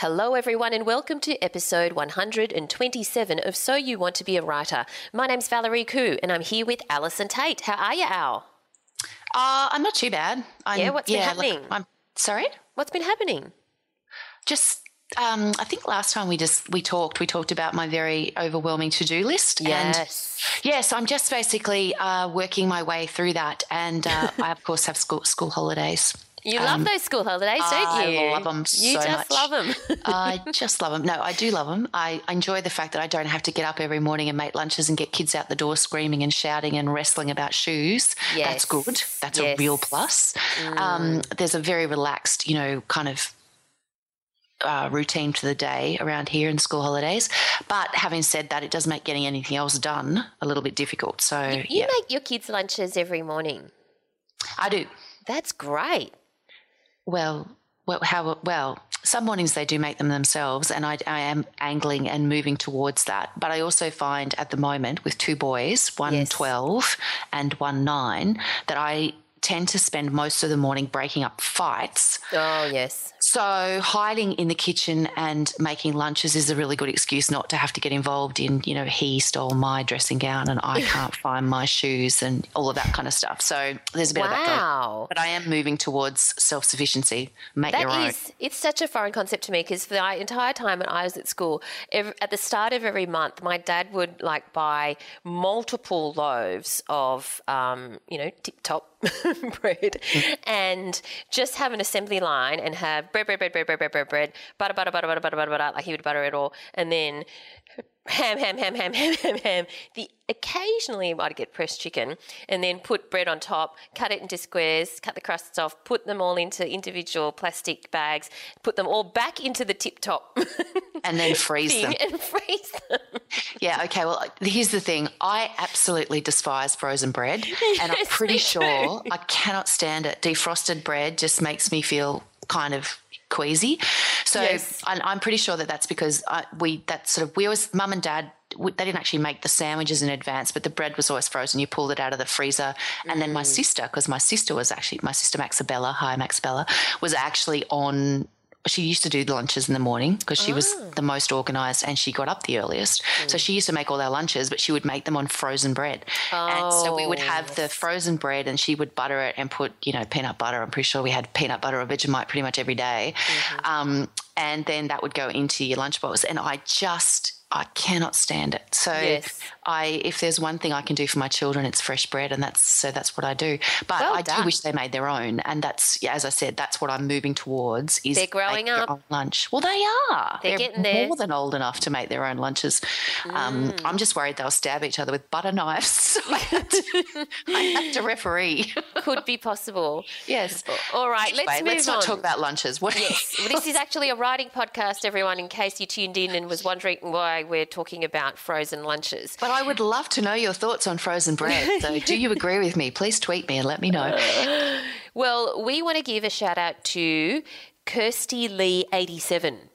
Hello, everyone, and welcome to episode 127 of So You Want to Be a Writer. My name's Valerie Khoo, and I'm here with Allison Tait. How are you, Al? Uh, I'm not too bad. I'm, yeah, what's been happening? I'm sorry. What's been happening? Just, um, I think last time we just we talked, we talked about my very overwhelming to do list. Yes. And yes, I'm just basically uh, working my way through that, and uh, I of course have school school holidays. You love Um, those school holidays, don't you? I love them You so just much. love them. I just love them. No, I do love them. I enjoy the fact that I don't have to get up every morning and make lunches and get kids out the door screaming and shouting and wrestling about shoes. Yes. That's good. That's Yes. Mm. a real plus. Um, there's a very relaxed, you know, kind of uh, routine to the day around here in school holidays. But having said that, it does make getting anything else done a little bit difficult. So, you yeah, make your kids' lunches every morning. I do. That's great. Well, well, how well? Some mornings they do make them themselves, and I, I am angling and moving towards that. But I also find at the moment with two boys, one Yes. 12 and one 9, that I tend to spend most of the morning breaking up fights. Oh, yes. So hiding in the kitchen and making lunches is a really good excuse not to have to get involved in, you know, he stole my dressing gown and I can't find my shoes and all of that kind of stuff. So there's a bit of that going. Wow. But I am moving towards self sufficiency. Make That your own. is, it's such a foreign concept to me because for the entire time when I was at school, ev at the start of every month, my dad would like buy multiple loaves of, um, you know, tip top bread and just have an assembly line and have bread, bread, bread, bread, bread, bread, bread, bread, butter, butter, butter, butter, butter, butter, butter, like he would butter it all. And then ham, ham, ham, ham, ham, ham, ham. The occasionally I might get pressed chicken, and then put bread on top, cut it into squares, cut the crusts off, put them all into individual plastic bags, put them all back into the tip top and then freeze them. and freeze them. Yeah, okay. Well, here's the thing I absolutely despise frozen bread. and I'm pretty sure I cannot stand it. Defrosted bread just makes me feel kind of queasy. So Yes. I, I'm pretty sure that that's because I, we, that sort of, we always, mum and dad, we, they didn't actually make the sandwiches in advance, but the bread was always frozen. You pulled it out of the freezer. And then my mm. sister, because my sister was actually, my sister Maxabella, hi Maxabella, was actually on she used to do the lunches in the morning because she was the most organized and she got up the earliest. So she used to make all our lunches, but she would make them on frozen bread. And so we would have the frozen bread and she would butter it and put, you know, peanut butter. I'm pretty sure we had peanut butter or Vegemite pretty much every day. Um, and then that would go into your lunchbox. And I just, I cannot stand it. So Yes. I, if there's one thing I can do for my children, it's fresh bread, and that's so that's what I do. But Well I done. do wish they made their own, and that's yeah, as I said, that's what I'm moving towards. Is They're growing up. own lunch. Well, they are. They're getting there. Mm. more than old enough to make their own lunches. Um, I'm just worried they'll stab each other with butter knives. So I have to, I have to referee. Could be possible. yes. All right, let's Anyway, move let's on. not talk about lunches. What? Yes, well, this is actually a writing podcast, everyone, in case you tuned in and was wondering why we're talking about frozen lunches. But I would love to know your thoughts on frozen bread. So, do you agree with me? Please tweet me and let me know. Well, we want to give a shout out to Kirsty Lee 87.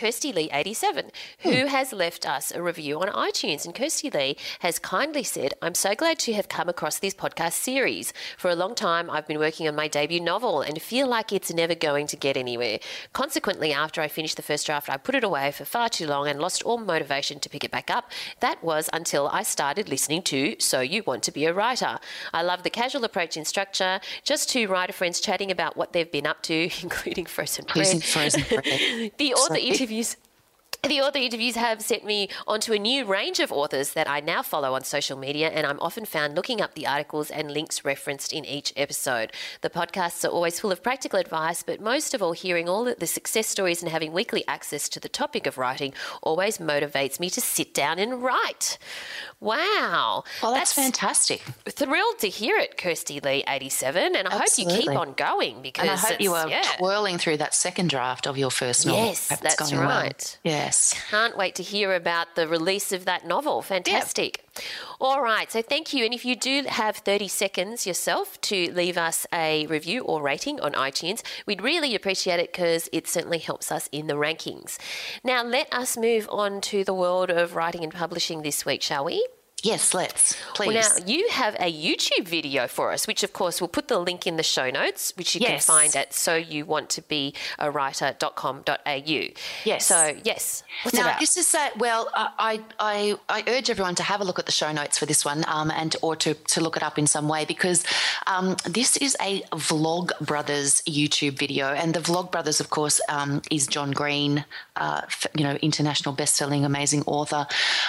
Kirsty Lee 87, who hmm. has left us a review on iTunes. And Kirsty Lee has kindly said, I'm so glad to have come across this podcast series. For a long time, I've been working on my debut novel and feel like it's never going to get anywhere. Consequently, after I finished the first draft, I put it away for far too long and lost all motivation to pick it back up. That was until I started listening to So You Want to Be a Writer. I love the casual approach in structure, just two writer friends chatting about what they've been up to, including frozen bread. Frozen bread. The author Sorry. Interviews The author interviews have sent me onto a new range of authors that I now follow on social media, and I'm often found looking up the articles and links referenced in each episode. The podcasts are always full of practical advice, but most of all, hearing all the success stories and having weekly access to the topic of writing always motivates me to sit down and write. Wow. Well, that's, that's fantastic. Thrilled to hear it, Kirsty Lee, 87, and I Absolutely. hope you keep on going because and I hope you are yeah. twirling through that second draft of your first novel. Yes, that's going right. Well. Yes. Can't wait to hear about the release of that novel. Fantastic. Yep. All right, so thank you. And if you do have 30 seconds yourself to leave us a review or rating on iTunes, we'd really appreciate it because it certainly helps us in the rankings. Now, let us move on to the world of writing and publishing this week, shall we? Yes, let's. Please. Well, now, you have a YouTube video for us, which, of course, we'll put the link in the show notes, which you yes. can find at soyouwanttobewriter.com.au. Yes. So, yes. What's now, this is, uh, well, I, I, I urge everyone to have a look at the show notes for this one um, and or to, to look it up in some way because um, this is a Vlog Brothers YouTube video. And the Vlog Brothers, of course, um, is John Green, uh, you know, international best-selling, amazing author,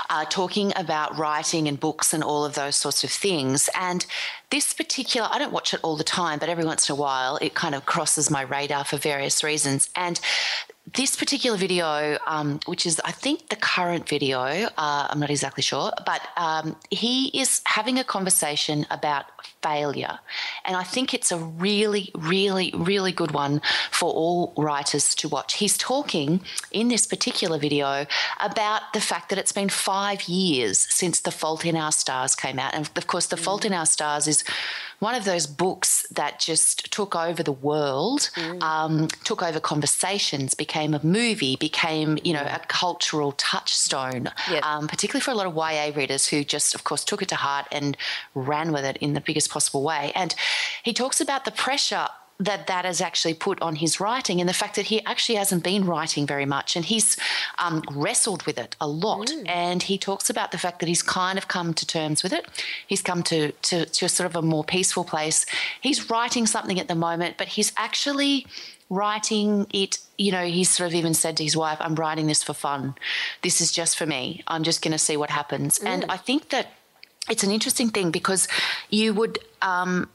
uh, talking about writing and books and all of those sorts of things. And this particular, I don't watch it all the time, but every once in a while, it kind of crosses my radar for various reasons. And this particular video, um, which is, I think, the current video, uh, I'm not exactly sure, but um, he is having a conversation about failure. And I think it's a really, really, really good one for all writers to watch. He's talking in this particular video about the fact that it's been five years since The Fault in Our Stars came out. And of course, The Fault in Our Stars is one of those books that just took over the world, mm. um, took over conversations, became a movie, became you know a cultural touchstone, yep. um, particularly for a lot of YA readers who just, of course, took it to heart and ran with it in the biggest possible way. And he talks about the pressure that that has actually put on his writing and the fact that he actually hasn't been writing very much and he's um, wrestled with it a lot. Mm. and he talks about the fact that he's kind of come to terms with it. He's come to, to, to a sort of a more peaceful place. He's writing something at the moment but he's actually writing it you know he's sort of even said to his wife i'm writing this for fun. This is just for me. I'm just going to see what happens. Mm. and i think that it's an interesting thing because you would um,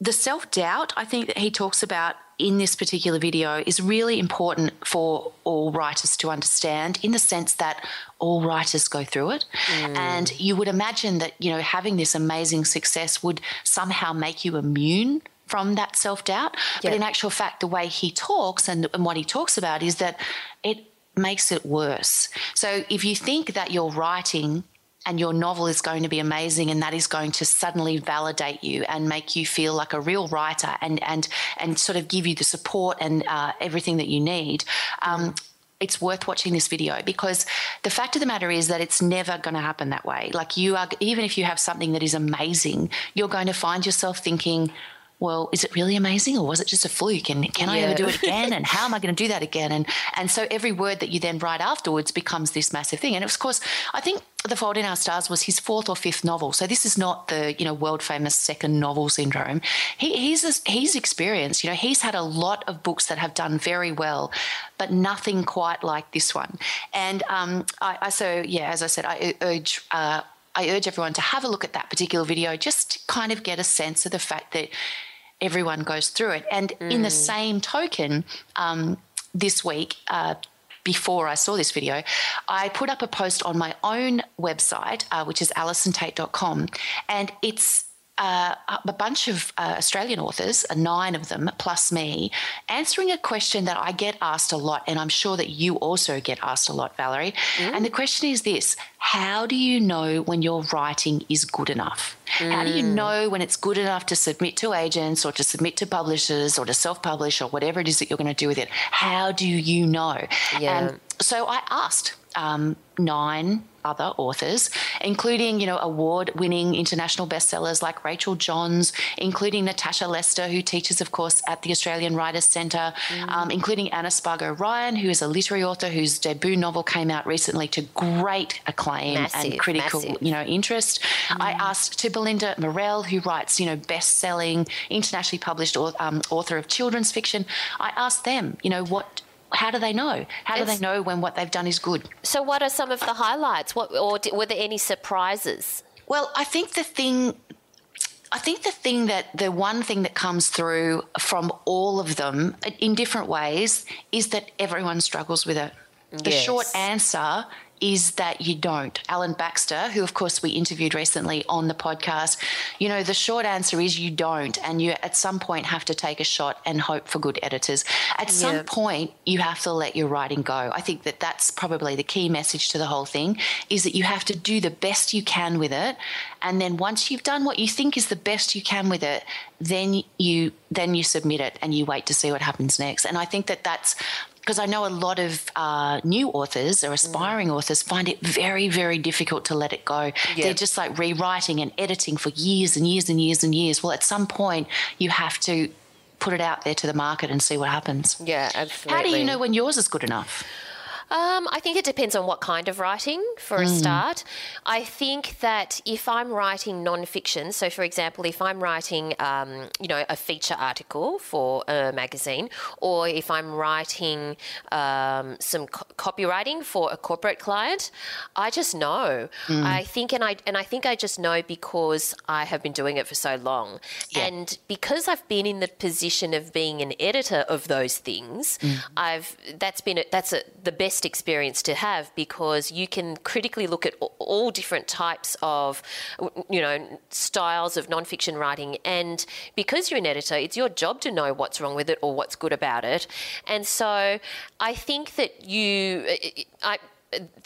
the self doubt I think that he talks about in this particular video is really important for all writers to understand in the sense that all writers go through it. Mm. and you would imagine that you know having this amazing success would somehow make you immune from that self-doubt. But in actual fact the way he talks and, and what he talks about is that it makes it worse. So if you think that you're writing and your novel is going to be amazing and that is going to suddenly validate you and make you feel like a real writer and and and sort of give you the support and uh, everything that you need um, it's worth watching this video because the fact of the matter is that it's never going to happen that way. Like you are, even if you have something that is amazing, you're going to find yourself thinking, well, is it really amazing or was it just a fluke? And can yeah. I ever do it again? and how am I going to do that again? And and so every word that you then write afterwards becomes this massive thing. And of course, I think The Fault in Our Stars was his fourth or fifth novel. So this is not the you know world famous second novel syndrome. He, he's he's experienced. You know, he's had a lot of books that have done very well, but nothing quite like this one. And um, I, I so yeah, as I said, I urge. Uh, I urge everyone to have a look at that particular video just to kind of get a sense of the fact that everyone goes through it. And mm. in the mm. same token, um, this week, uh, before I saw this video, I put up a post on my own website, uh, which is allisontait.com, and it's uh, a bunch of uh, Australian authors, uh, nine of them plus me, answering a question that I get asked a lot, and I'm sure that you also get asked a lot, Valerie. Mm. And the question is this How do you know when your writing is good enough? Mm. How do you mm. know when it's good enough to submit to agents or to submit to publishers or to self publish or whatever it is that you're going to do with it? How do you know? Yeah. And so I asked um, nine other authors, including, you know, award-winning international bestsellers like Rachel Johns, including Natasha Lester, who teaches, of course, at the Australian Writers Centre, mm. um, including Anna Spargo Ryan, who is a literary author whose debut novel came out recently to great acclaim massive, and critical, massive. you know, interest. Mm. I asked to Belinda Murrell, who writes, you know, best-selling, internationally published um, author of children's fiction. I asked them, you know, what how do they know? How do It's- they know when what they've done is good? So, what are some of the highlights? What or di- were there any surprises? Well, I think the thing I think the thing that the one thing that comes through from all of them in different ways is that everyone struggles with it. The Yes. short answer is that you don't. Alan Baxter, who of course we interviewed recently on the podcast, you know, the short answer is you don't. And you at some point have to take a shot and hope for good editors. At some point, you have to let your writing go. I think that that's probably the key message to the whole thing is that you have to do the best you can with it. And then once you've done what you think is the best you can with it, then you then you submit it and you wait to see what happens next. And I think that that's because I know a lot of uh, new authors or aspiring authors find it very, very difficult to let it go. They're just like rewriting and editing for years and years and years and years. Well, at some point, you have to put it out there to the market and see what happens. Yeah, absolutely. How do you know when yours is good enough? Um, I think it depends on what kind of writing, for a start. I think that if I'm writing non-fiction, so for example, if I'm writing, um, you know, a feature article for a magazine, or if I'm writing um, some co- copywriting for a corporate client, I just know. I think, and I and I think I just know because I have been doing it for so long, and because I've been in the position of being an editor of those things, I've that's been a, that's a, the best experience to have because you can critically look at all different types of you know styles of nonfiction writing, and because you're an editor, it's your job to know what's wrong with it or what's good about it, and so I think that you I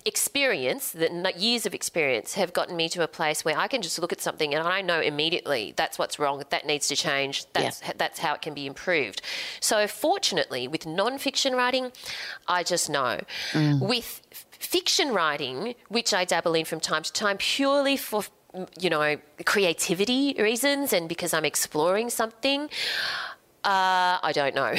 experience the years of experience have gotten me to a place where I can just look at something and I know immediately that's what's wrong that needs to change that's that's how it can be improved. So fortunately with non-fiction writing I just know. Mm. With fiction writing which I dabble in from time to time purely for you know creativity reasons and because I'm exploring something uh, I don't know.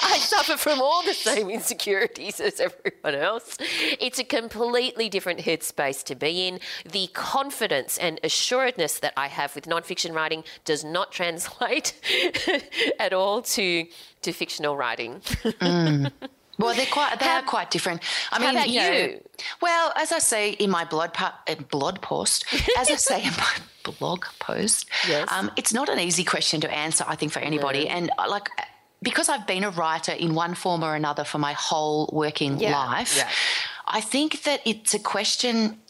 I suffer from all the same insecurities as everyone else. It's a completely different headspace to be in. The confidence and assuredness that I have with nonfiction writing does not translate at all to to fictional writing. Well, they're quite they are quite different. I mean, you know, you? well, as I say in my blog pa- uh, blog post, as I say in my blog post, Yes. um, it's not an easy question to answer. I think for anybody, and uh, like because I've been a writer in one form or another for my whole working Yeah, life, yeah. I think that it's a question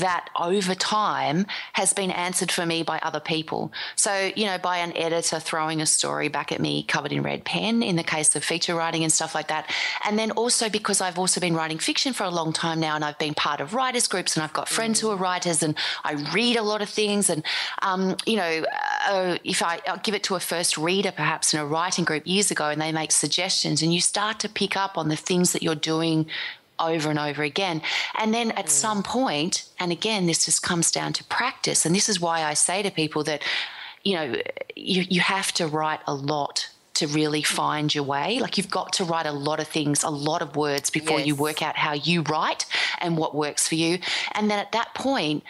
that over time has been answered for me by other people. So, you know, by an editor throwing a story back at me covered in red pen in the case of feature writing and stuff like that. And then also because I've also been writing fiction for a long time now and I've been part of writers groups and I've got friends who are writers and I read a lot of things. And, um, you know, uh, if I I'll give it to a first reader perhaps in a writing group years ago and they make suggestions and you start to pick up on the things that you're doing over and over again. And then at mm. some point, and again, this just comes down to practice. And this is why I say to people that, you know, you, you have to write a lot to really mm. find your way. Like you've got to write a lot of things, a lot of words before you work out how you write and what works for you. And then at that point,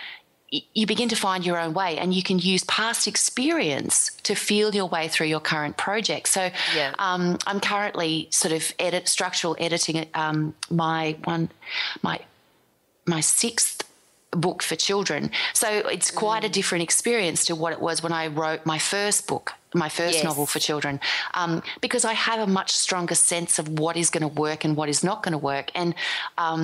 you begin to find your own way and you can use past experience to feel your way through your current project. So Yeah. um, I'm currently sort of edit structural editing um, my one my my sixth book for children. So it's quite Mm. a different experience to what it was when I wrote my first book, my first Yes. novel for children, um, because I have a much stronger sense of what is going to work and what is not going to work, and um,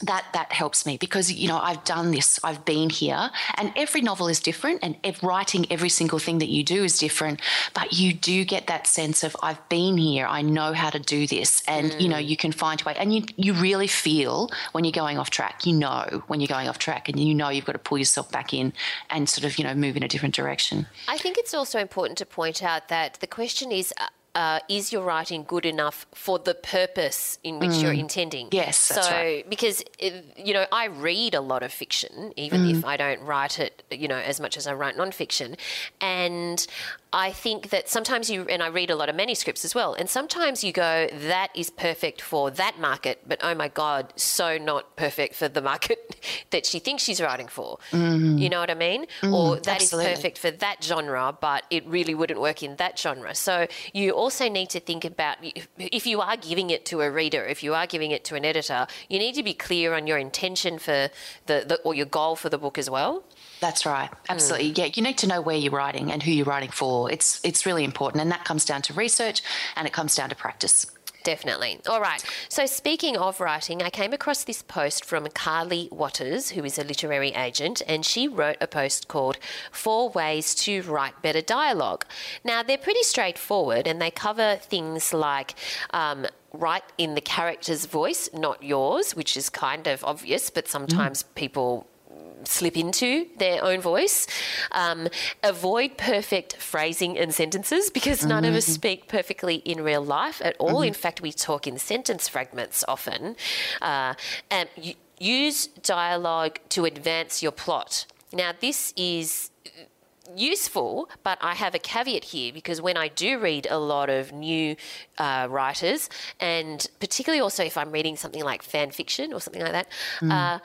that that helps me because you know I've done this, I've been here, and every novel is different, and ev- writing every single thing that you do is different. But you do get that sense of I've been here, I know how to do this, and you know mm. you can find your way, and you you really feel when you're going off track. You know when you're going off track, and you know you've got to pull yourself back in and sort of you know move in a different direction. I think it's also important to point out that the question is. Uh, Uh, is your writing good enough for the purpose in which you're intending? Mm. Yes, so right. because uh, you know I read a lot of fiction, even Mm. if I don't write it, you know, as much as I write nonfiction, and I think that sometimes you and I read a lot of manuscripts as well, and sometimes you go, that is perfect for that market, but oh my god, so not perfect for the market that she thinks she's writing for. You know what I mean? or that is Mm. absolutely. perfect for that genre, but it really wouldn't work in that genre. So you also need to think about if you are giving it to a reader, if you are giving it to an editor, you need to be clear on your intention for the, the or your goal for the book as well. That's right. Absolutely. Mm. Yeah, you need to know where you're writing and who you're writing for. It's it's really important and that comes down to research and it comes down to practice. Definitely. All right. So, speaking of writing, I came across this post from Carly Watters, who is a literary agent, and she wrote a post called Four Ways to Write Better Dialogue. Now, they're pretty straightforward and they cover things like um, write in the character's voice, not yours, which is kind of obvious, but sometimes mm. people slip into their own voice. Um, avoid perfect phrasing and sentences because none mm-hmm. of us mm-hmm. speak perfectly in real life at all. Mm-hmm. In fact, we talk in sentence fragments often. Uh, and use dialogue to advance your plot. Now, this is useful, but I have a caveat here because when I do read a lot of new uh, writers, and particularly also if I'm reading something like fan fiction or something like that, mm. uh,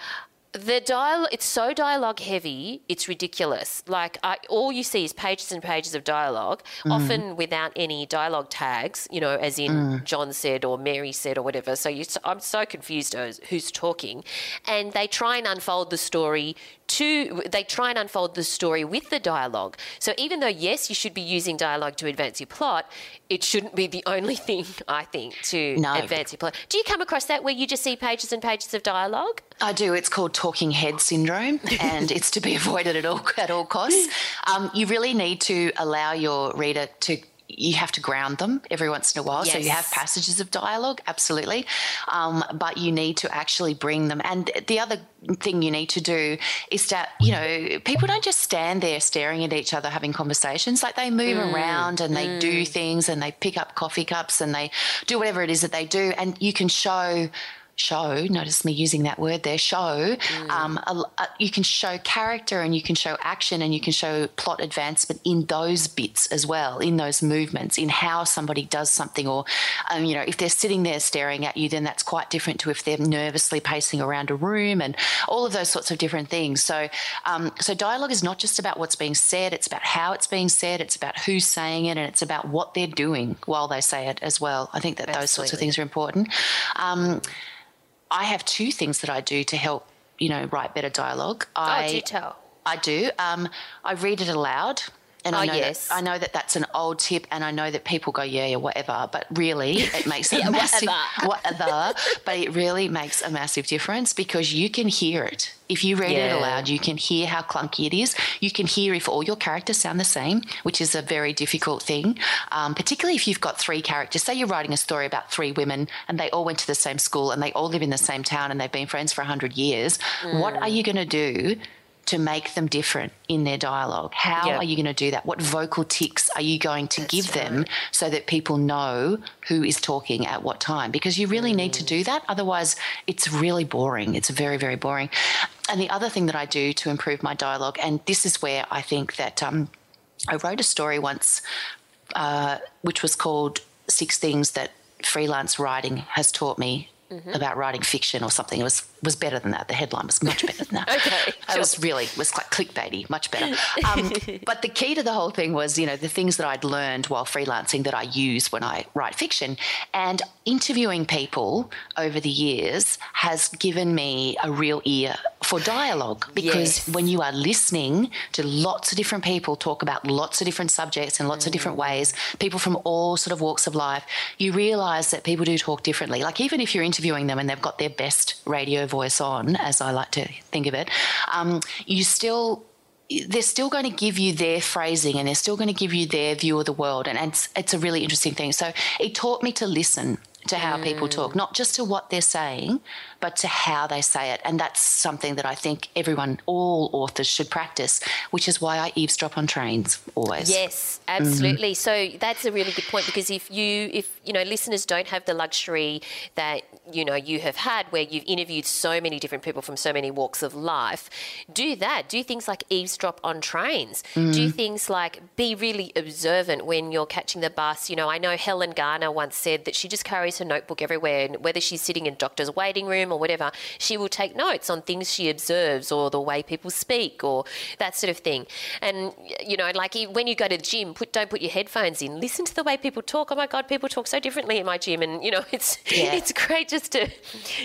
the dialogue it's so dialogue heavy it's ridiculous like I, all you see is pages and pages of dialogue mm. often without any dialogue tags you know as in mm. john said or mary said or whatever so you, i'm so confused as who's talking and they try and unfold the story to they try and unfold the story with the dialogue. So even though yes, you should be using dialogue to advance your plot, it shouldn't be the only thing I think to no. advance your plot. Do you come across that where you just see pages and pages of dialogue? I do. It's called talking head syndrome, and it's to be avoided at all at all costs. Um, you really need to allow your reader to you have to ground them every once in a while. Yes. So you have passages of dialogue, absolutely, um, but you need to actually bring them. And the other thing you need to do is that you know people don't just stand there staring at each other having conversations. Like they move mm. around and they mm. do things and they pick up coffee cups and they do whatever it is that they do, and you can show show notice me using that word there show mm. um, a, a, you can show character and you can show action and you can show plot advancement in those bits as well in those movements in how somebody does something or um, you know if they're sitting there staring at you then that's quite different to if they're nervously pacing around a room and all of those sorts of different things so um, so dialogue is not just about what's being said it's about how it's being said it's about who's saying it and it's about what they're doing while they say it as well i think that Absolutely. those sorts of things are important um, I have two things that I do to help, you know, write better dialogue. Oh, I, do tell. I do. Um, I read it aloud. And oh, I know yes. that, I know that that's an old tip, and I know that people go, yeah, yeah, whatever. But really, it makes a yeah, massive whatever. whatever. But it really makes a massive difference because you can hear it. If you read yeah. it aloud, you can hear how clunky it is. You can hear if all your characters sound the same, which is a very difficult thing. Um, particularly if you've got three characters. Say you're writing a story about three women, and they all went to the same school, and they all live in the same town, and they've been friends for hundred years. Mm. What are you going to do? To make them different in their dialogue? How yep. are you going to do that? What vocal ticks are you going to That's give right. them so that people know who is talking at what time? Because you really mm. need to do that. Otherwise, it's really boring. It's very, very boring. And the other thing that I do to improve my dialogue, and this is where I think that um, I wrote a story once, uh, which was called Six Things That Freelance Writing Has Taught Me mm-hmm. about writing fiction or something. It was was better than that. The headline was much better than that. okay, it sure. was really was quite clickbaity, much better. Um, but the key to the whole thing was, you know, the things that I'd learned while freelancing that I use when I write fiction, and interviewing people over the years has given me a real ear for dialogue because yes. when you are listening to lots of different people talk about lots of different subjects in lots mm. of different ways, people from all sort of walks of life, you realize that people do talk differently. Like even if you're interviewing them and they've got their best radio voice on, as I like to think of it, um, you still they're still going to give you their phrasing and they're still going to give you their view of the world. And it's, it's a really interesting thing. So it taught me to listen to how mm. people talk, not just to what they're saying, but to how they say it. And that's something that I think everyone, all authors should practice, which is why I eavesdrop on trains always. Yes, absolutely. Mm-hmm. So that's a really good point because if you, if, you know, listeners don't have the luxury that, you know, you have had where you've interviewed so many different people from so many walks of life, do that. Do things like eavesdrop on trains. Mm. Do things like be really observant when you're catching the bus. You know, I know Helen Garner once said that she just carries her notebook everywhere, and whether she's sitting in doctor's waiting room or whatever, she will take notes on things she observes or the way people speak or that sort of thing. And you know, like when you go to the gym, put don't put your headphones in. Listen to the way people talk. Oh my God, people talk so differently in my gym, and you know, it's yeah. it's great just to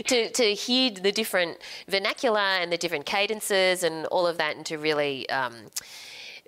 to to hear the different vernacular and the different cadences and all of that, and to really. Um,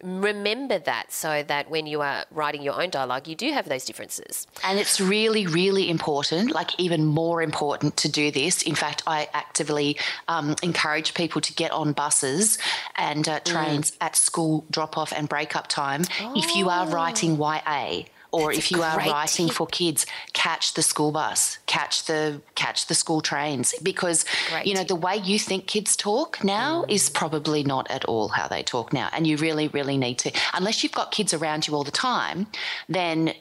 remember that so that when you are writing your own dialogue, you do have those differences. And it's really, really important, like even more important to do this. In fact, I actively um, encourage people to get on buses and uh, trains mm. at school drop off and break up time oh. if you are writing YA or That's if you are writing tip. for kids catch the school bus catch the catch the school trains because great you know tip. the way you think kids talk now mm. is probably not at all how they talk now and you really really need to unless you've got kids around you all the time then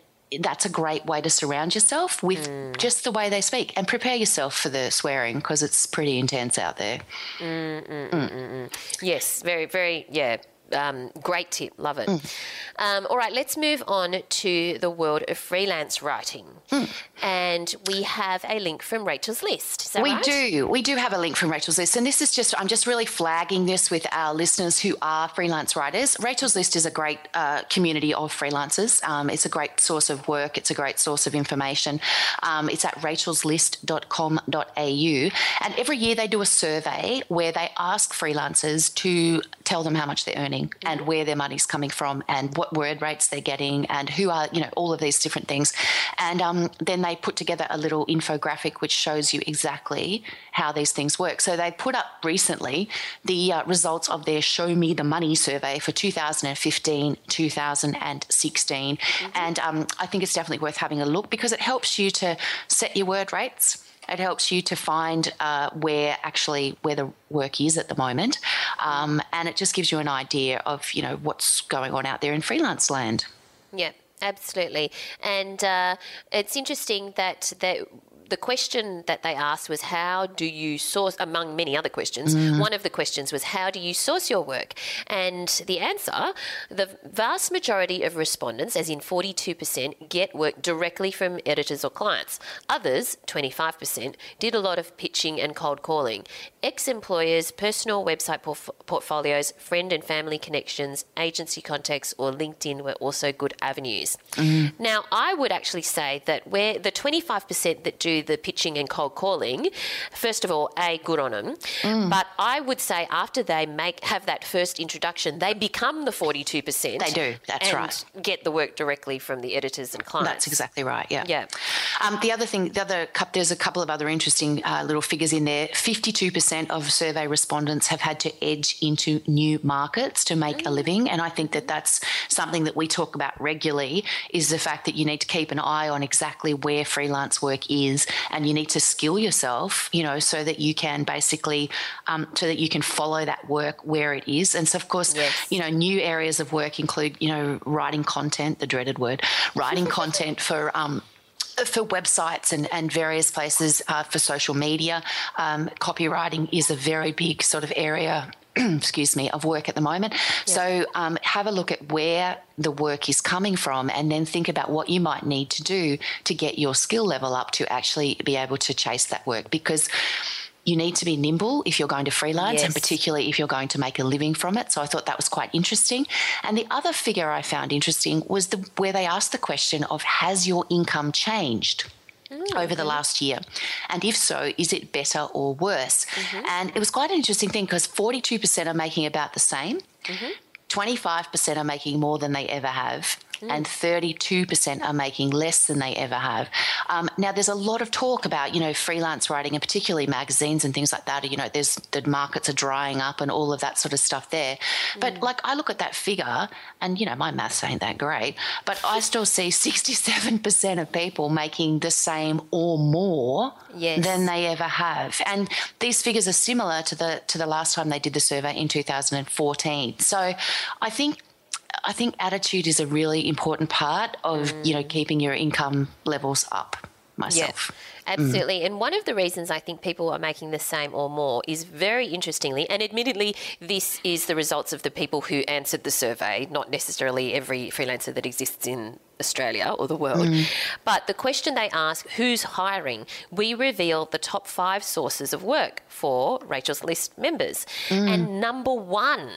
that's a great way to surround yourself with mm. just the way they speak and prepare yourself for the swearing because it's pretty intense out there. Mm, mm, mm. mm, mm yes, very, very, yeah, um, great tip, love it. Mm. Um, all right, let's move on to the world of freelance writing. Mm. And we have a link from Rachel's List. we right? do. We do have a link from Rachel's List. And this is just, I'm just really flagging this with our listeners who are freelance writers. Rachel's List is a great uh, community of freelancers. Um, it's a great source of work, it's a great source of information. Um, it's at rachelslist.com.au. And every year they do a survey where they ask freelancers to tell them how much they're earning and where their money's coming from and what word rates they're getting and who are, you know, all of these different things. And um, then they put together a little infographic which shows you exactly how these things work. So they put up recently the uh, results of their Show Me the Money survey for 2015 2016. Mm-hmm. And um, I think it's definitely worth having a look because it helps you to set your word rates it helps you to find uh, where actually where the work is at the moment, um, and it just gives you an idea of you know what's going on out there in freelance land. Yeah, absolutely, and uh, it's interesting that that the question that they asked was how do you source among many other questions mm. one of the questions was how do you source your work and the answer the vast majority of respondents as in 42% get work directly from editors or clients others 25% did a lot of pitching and cold calling ex-employers personal website porf- portfolios friend and family connections agency contacts or linkedin were also good avenues mm. now i would actually say that where the 25% that do the pitching and cold calling, first of all, a good on them. Mm. But I would say after they make have that first introduction, they become the forty two percent. They do. That's right. Get the work directly from the editors and clients. That's exactly right. Yeah. Yeah. Um, the other thing, the other there's a couple of other interesting uh, little figures in there. Fifty two percent of survey respondents have had to edge into new markets to make mm. a living, and I think that that's something that we talk about regularly. Is the fact that you need to keep an eye on exactly where freelance work is and you need to skill yourself, you know, so that you can basically, um, so that you can follow that work where it is. And so, of course, yes. you know, new areas of work include, you know, writing content, the dreaded word, writing content for, um, for websites and, and various places uh, for social media. Um, copywriting is a very big sort of area excuse me, of work at the moment. Yeah. So um, have a look at where the work is coming from and then think about what you might need to do to get your skill level up to actually be able to chase that work because you need to be nimble if you're going to freelance yes. and particularly if you're going to make a living from it so i thought that was quite interesting and the other figure i found interesting was the where they asked the question of has your income changed. Over the last year? And if so, is it better or worse? Mm-hmm. And it was quite an interesting thing because 42% are making about the same. Mm-hmm. 25% are making more than they ever have mm. and 32% are making less than they ever have. Um, now, there's a lot of talk about, you know, freelance writing and particularly magazines and things like that. You know, there's the markets are drying up and all of that sort of stuff there. But like, I look at that figure and, you know, my maths ain't that great, but I still see 67% of people making the same or more yes. than they ever have. And these figures are similar to the to the last time they did the survey in 2014. So I think I think attitude is a really important part of mm. you know keeping your income levels up. myself. Yeah, absolutely. Mm. And one of the reasons I think people are making the same or more is very interestingly, and admittedly, this is the results of the people who answered the survey, not necessarily every freelancer that exists in Australia or the world. Mm. But the question they ask, who's hiring? We reveal the top five sources of work for Rachel's List members. Mm. And number one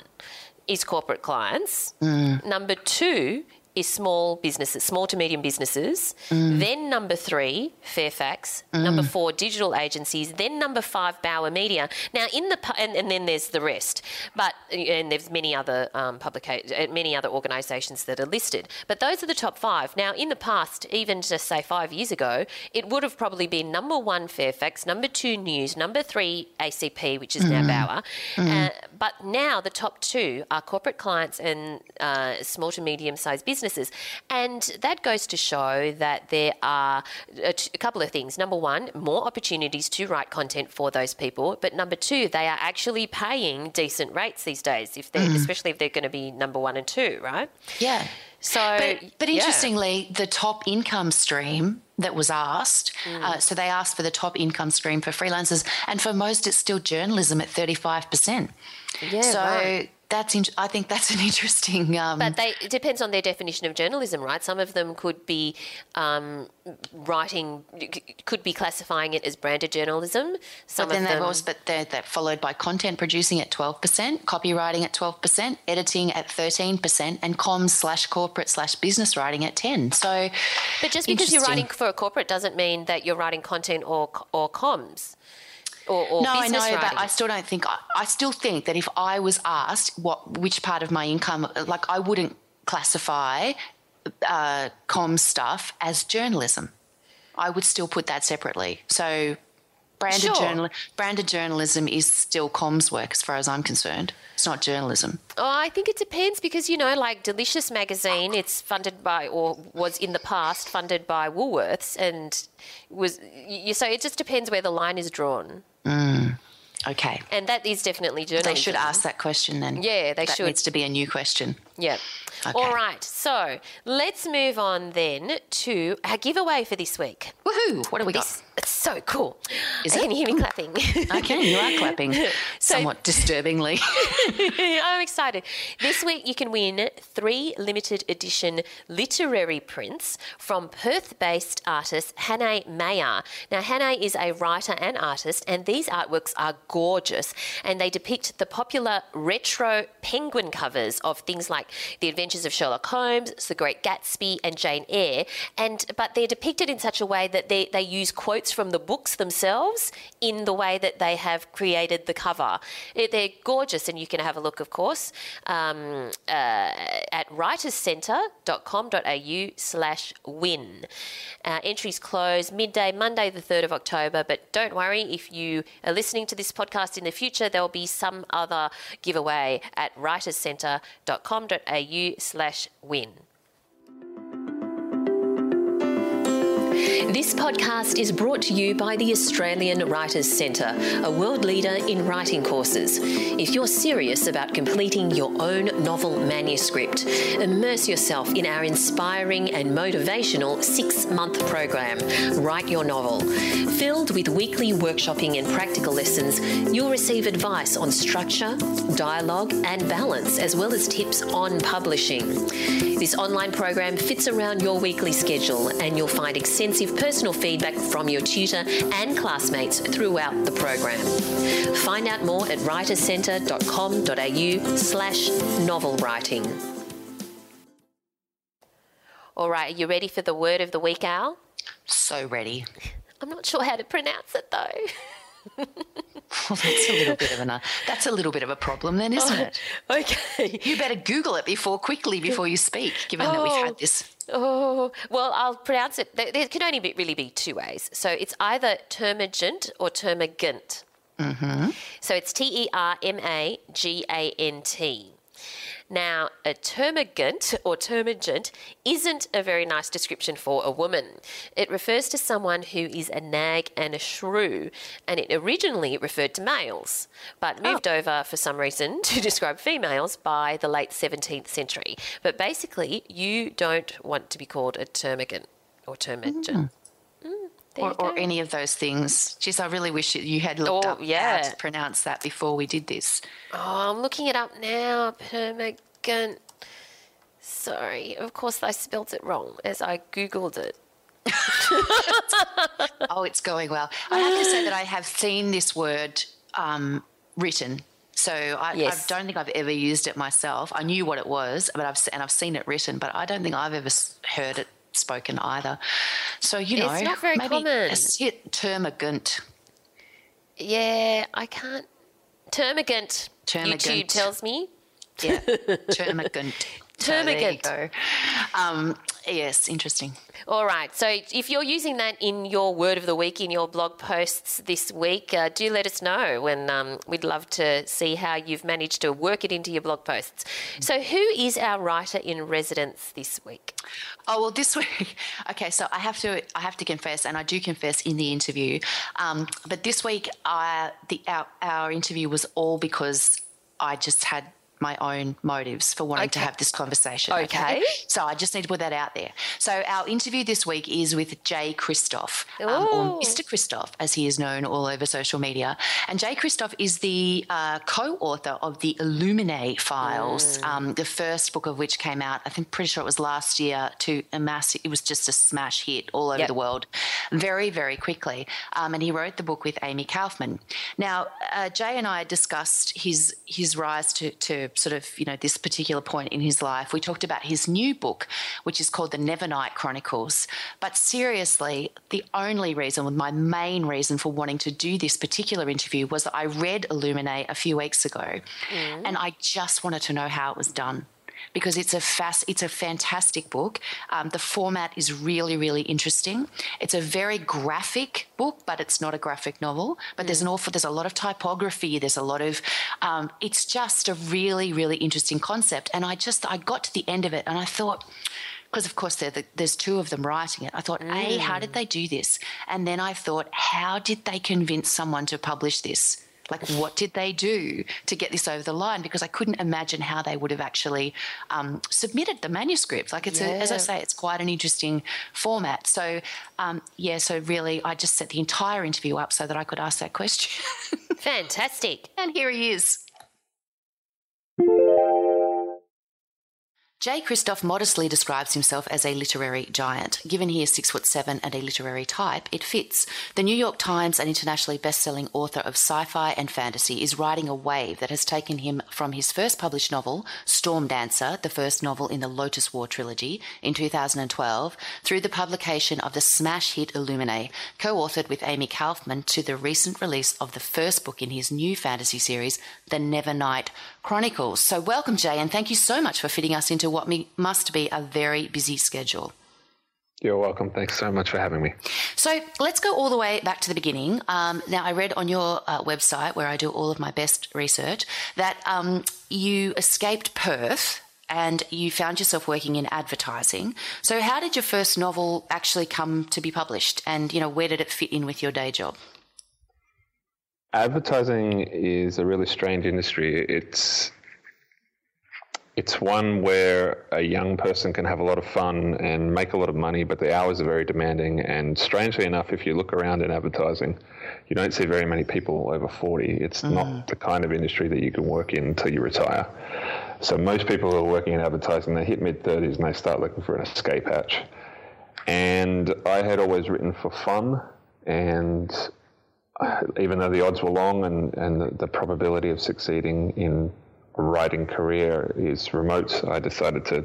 is corporate clients. Mm. Number two is small businesses, small to medium businesses. Mm. Then number three, Fairfax. Mm. Number four, digital agencies. Then number five, Bauer Media. Now in the and, and then there's the rest. But and there's many other um, publications, uh, many other organisations that are listed. But those are the top five. Now in the past, even just say five years ago, it would have probably been number one Fairfax, number two News, number three ACP, which is mm. now Bauer. Mm. Uh, but now the top two are corporate clients and uh, small to medium sized businesses businesses. And that goes to show that there are a, t- a couple of things. Number one, more opportunities to write content for those people. But number two, they are actually paying decent rates these days, if they mm. especially if they're going to be number one and two, right? Yeah. So, but, but interestingly, yeah. the top income stream that was asked, mm. uh, so they asked for the top income stream for freelancers, and for most, it's still journalism at thirty five percent. Yeah, so right that's in, I think that's an interesting. Um, but they, it depends on their definition of journalism, right? Some of them could be um, writing, could be classifying it as branded journalism. Some but then also, but they're, they're followed by content producing at twelve percent, copywriting at twelve percent, editing at thirteen percent, and comms slash corporate slash business writing at ten. So, but just because you're writing for a corporate doesn't mean that you're writing content or or comms. Or, or no, I know, writing. but I still don't think. I, I still think that if I was asked what which part of my income, like I wouldn't classify uh, com stuff as journalism. I would still put that separately. So branded sure. journal branded journalism is still comms work as far as I'm concerned. It's not journalism. Oh, I think it depends because you know, like Delicious magazine, it's funded by or was in the past funded by Woolworths, and was you, so it just depends where the line is drawn. Mm. Okay. And that is definitely journalism. They should ask that question then. Yeah, they that should. needs to be a new question. Yeah. Okay. All right. So let's move on then to our giveaway for this week. Woohoo! What do we this, got? It's so cool. Is oh, Can you hear me clapping? I can. You are clapping so, somewhat disturbingly. I'm excited. This week you can win three limited edition literary prints from Perth based artist Hannah Mayer. Now, Hannah is a writer and artist, and these artworks are gorgeous and they depict the popular retro penguin covers of things like The Adventures of Sherlock Holmes, The Great Gatsby, and Jane Eyre. And but they're depicted in such a way that they, they use quotes quotes from the books themselves in the way that they have created the cover. They're gorgeous, and you can have a look, of course, um, uh, at writerscentre.com.au slash win. Uh, entries close midday, Monday, the 3rd of October, but don't worry, if you are listening to this podcast in the future, there will be some other giveaway at writerscentre.com.au slash win. This podcast is brought to you by the Australian Writers Centre, a world leader in writing courses. If you're serious about completing your own novel manuscript, immerse yourself in our inspiring and motivational six month program, Write Your Novel. Filled with weekly workshopping and practical lessons, you'll receive advice on structure, dialogue, and balance, as well as tips on publishing. This online program fits around your weekly schedule, and you'll find extensive personal feedback from your tutor and classmates throughout the program. Find out more at writerscentre.com.au slash novel writing. All right, are you ready for the word of the week, Al? So ready. I'm not sure how to pronounce it though. well, that's a little bit of a that's a little bit of a problem, then, isn't oh, it? Okay. You better Google it before quickly before you speak, given oh, that we've had this Oh, well, I'll pronounce it. There can only be, really be two ways. So it's either termagant or termagant. Mm-hmm. So it's T E R M A G A N T. Now, a termagant or termagant isn't a very nice description for a woman. It refers to someone who is a nag and a shrew, and it originally referred to males, but oh. moved oh. over for some reason to describe females by the late 17th century. But basically, you don't want to be called a termagant or termagant. Mm. Or, or, any of those things. Jeez, I really wish you had looked oh, up yeah. how to pronounce that before we did this. Oh, I'm looking it up now. Permagant. Sorry, of course I spelt it wrong as I googled it. oh, it's going well. I have to say that I have seen this word um, written. So I, yes. I, don't think I've ever used it myself. I knew what it was, but I've and I've seen it written, but I don't think I've ever heard it spoken either. So you know, it's not very maybe common. A termagant. Yeah, I can't. Termagant. Termagant. YouTube tells me. Yeah, termagant. Termagant. So um, yes, interesting. All right. So if you're using that in your word of the week, in your blog posts this week, uh, do let us know. And um, we'd love to see how you've managed to work it into your blog posts. So, who is our writer in residence this week? Oh well, this week. Okay, so I have to I have to confess, and I do confess in the interview. Um, but this week, I, the our, our interview was all because I just had my own motives for wanting okay. to have this conversation. Okay. okay. So I just need to put that out there. So our interview this week is with Jay Kristoff, um, or Mr. Kristoff, as he is known all over social media. And Jay Kristoff is the uh, co-author of the Illuminae files, mm. um, the first book of which came out, I think, pretty sure it was last year, to a mass. It was just a smash hit all over yep. the world, very, very quickly. Um, and he wrote the book with Amie Kaufman. Now, uh, Jay and I discussed his his rise to to sort of, you know, this particular point in his life, we talked about his new book, which is called The Nevernight Chronicles. But seriously, the only reason, my main reason for wanting to do this particular interview was that I read Illuminae a few weeks ago mm. and I just wanted to know how it was done because it's a fast, it's a fantastic book. Um, the format is really, really interesting. It's a very graphic book, but it's not a graphic novel. But mm. there's an awful, there's a lot of typography. There's a lot of, um, it's just a really, really interesting concept. And I just, I got to the end of it and I thought, because of course the, there's two of them writing it. I thought, mm. A, how did mm. they do this? And then I thought, how did they convince someone to publish this? Like, what did they do to get this over the line? Because I couldn't imagine how they would have actually um, submitted the manuscript. Like, it's yeah. a, as I say, it's quite an interesting format. So, um, yeah, so really, I just set the entire interview up so that I could ask that question. Fantastic. and here he is. Jay Kristoff modestly describes himself as a literary giant. Given he is six foot seven and a literary type, it fits. The New York Times, an internationally best-selling author of sci-fi and fantasy, is riding a wave that has taken him from his first published novel, Stormdancer, the first novel in the Lotus War trilogy, in 2012, through the publication of the smash hit Illuminae, co-authored with Amie Kaufman, to the recent release of the first book in his new fantasy series, The Nevernight Chronicles. So welcome, Jay, and thank you so much for fitting us into what must be a very busy schedule. You're welcome. Thanks so much for having me. So let's go all the way back to the beginning. Um, now, I read on your uh, website, where I do all of my best research, that um, you escaped Perth and you found yourself working in advertising. So, how did your first novel actually come to be published, and you know where did it fit in with your day job? Advertising is a really strange industry. It's it's one where a young person can have a lot of fun and make a lot of money, but the hours are very demanding. And strangely enough, if you look around in advertising, you don't see very many people over 40. It's mm. not the kind of industry that you can work in until you retire. So most people who are working in advertising, they hit mid 30s and they start looking for an escape hatch. And I had always written for fun, and even though the odds were long and, and the, the probability of succeeding in writing career is remote, I decided to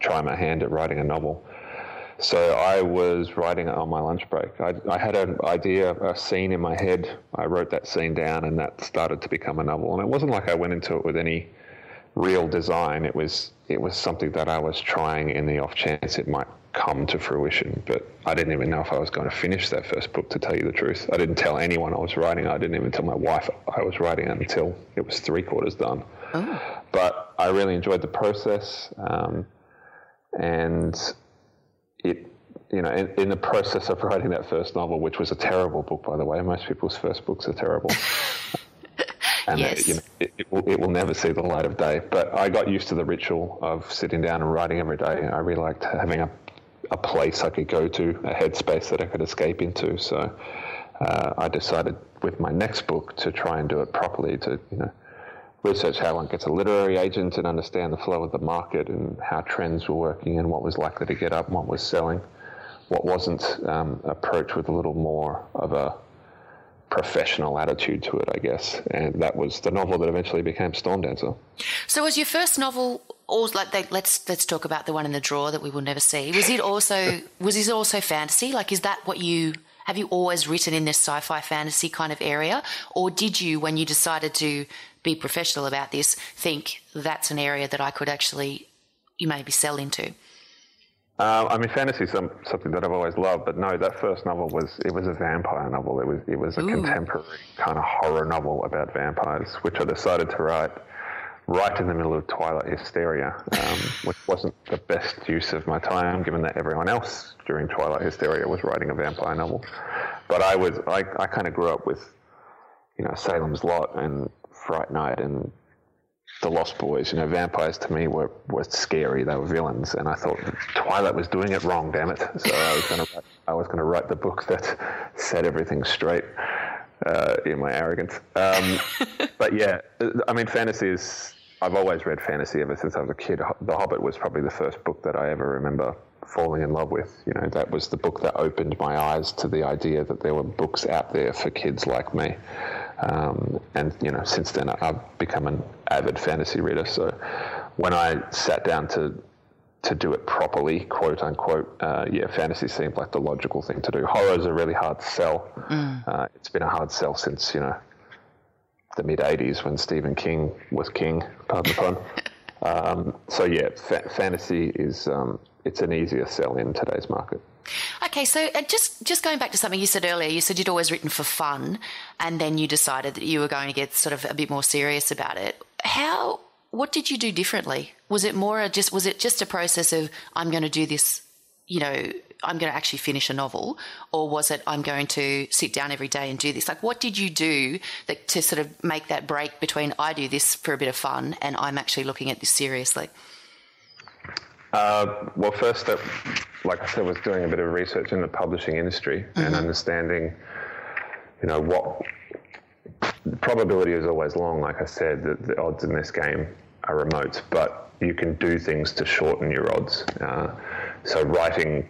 try my hand at writing a novel. So I was writing it on my lunch break. I, I, had an idea, a scene in my head. I wrote that scene down, and that started to become a novel. And it wasn't like I went into it with any real design. It was it was something that I was trying in the off chance it might come to fruition. But I didn't even know if I was going to finish that first book, to tell you the truth. I didn't tell anyone I was writing. I didn't even tell my wife I was writing it until it was three quarters done. Oh. But I really enjoyed the process. Um, and it, you know, in, in, the process of writing that first novel, which was a terrible book, by the way, most people's first books are terrible. and yes. it, you know, it, it, will, it will never see the light of day. But I got used to the ritual of sitting down and writing every day. I really liked having a a place I could go to, a headspace that I could escape into. So uh, I decided with my next book to try and do it properly to, you know, research how one gets a literary agent and understand the flow of the market and how trends were working and what was likely to get up and what was selling. What wasn't um, approach with a little more of a professional attitude to it, I guess. And that was the novel that eventually became Stormdancer. So, was your first novel, or like they, let's let's talk about the one in the drawer that we will never see? Was it also was it also fantasy? Like, is that what you have you always written in this sci-fi fantasy kind of area, or did you, when you decided to be professional about this, think that's an area that I could actually you maybe sell into? Uh, I mean, fantasy is some, something that I've always loved, but no, that first novel was it was a vampire novel. It was it was a Ooh. contemporary kind of horror novel about vampires, which I decided to write right in the middle of Twilight hysteria, um, which wasn't the best use of my time, given that everyone else during Twilight hysteria was writing a vampire novel. But I was I, I kind of grew up with you know Salem's Lot and Fright Night and the Lost Boys. You know, vampires to me were, were scary. They were villains, and I thought Twilight was doing it wrong. Damn it! So I was going to I was going to write the book that set everything straight. Uh, in my arrogance, um, but yeah, I mean, fantasy is. I've always read fantasy ever since I was a kid. The Hobbit was probably the first book that I ever remember falling in love with. You know, that was the book that opened my eyes to the idea that there were books out there for kids like me. Um, and you know, since then I've become an avid fantasy reader. So when I sat down to to do it properly, quote unquote, uh, yeah, fantasy seemed like the logical thing to do. Horror is a really hard sell. Mm. Uh, it's been a hard sell since you know the mid '80s when Stephen King was king. Pardon the pun. um, so yeah, fa- fantasy is um, it's an easier sell in today's market. Okay, so uh, just just going back to something you said earlier, you said you'd always written for fun, and then you decided that you were going to get sort of a bit more serious about it. How? What did you do differently? Was it more a just was it just a process of I'm going to do this, you know, I'm going to actually finish a novel, or was it I'm going to sit down every day and do this? Like, what did you do that, to sort of make that break between I do this for a bit of fun and I'm actually looking at this seriously? Uh, well, first step, like I said, was doing a bit of research in the publishing industry mm-hmm. and understanding, you know, what the probability is always long. Like I said, the, the odds in this game are remote, but you can do things to shorten your odds. Uh, so writing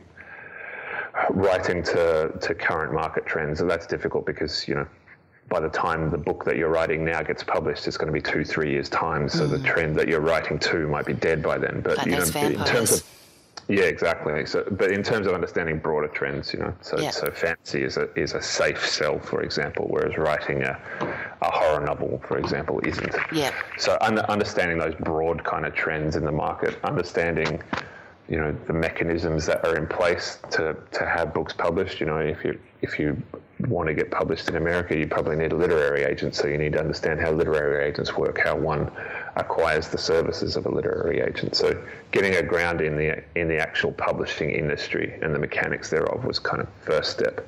writing to, to current market trends, and that's difficult because you know by the time the book that you're writing now gets published, it's going to be two, three years' time. So mm. the trend that you're writing to might be dead by then. But, you know, in terms of yeah, exactly. So, but in terms of understanding broader trends, you know, so yeah. so fantasy is a is a safe sell, for example, whereas writing a, a horror novel, for example, isn't. Yeah. So un- understanding those broad kind of trends in the market, understanding you know the mechanisms that are in place to, to have books published. You know, if you if you want to get published in America, you probably need a literary agent. So you need to understand how literary agents work, how one acquires the services of a literary agent. So getting a ground in the in the actual publishing industry and the mechanics thereof was kind of first step.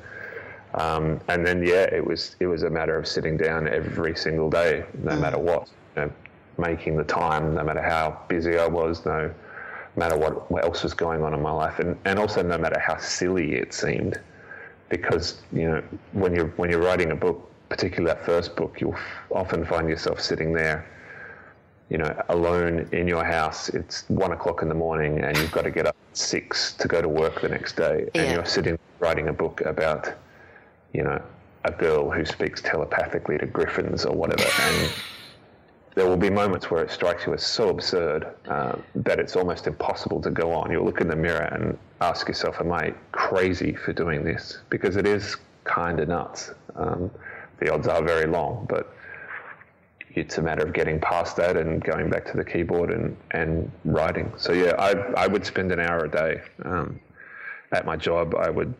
Um, and then yeah, it was it was a matter of sitting down every single day, no mm. matter what, you know, making the time, no matter how busy I was, no matter what, what else was going on in my life, and, and also no matter how silly it seemed, because you know when you're when you're writing a book, particularly that first book, you'll often find yourself sitting there, you know, alone in your house. It's one o'clock in the morning, and you've got to get up at six to go to work the next day, yeah. and you're sitting writing a book about, you know, a girl who speaks telepathically to griffins or whatever, and there will be moments where it strikes you as so absurd uh, that it's almost impossible to go on. You'll look in the mirror and ask yourself, Am I crazy for doing this? Because it is kind of nuts. Um, the odds are very long, but it's a matter of getting past that and going back to the keyboard and, and writing. So, yeah, I, I would spend an hour a day um, at my job. I would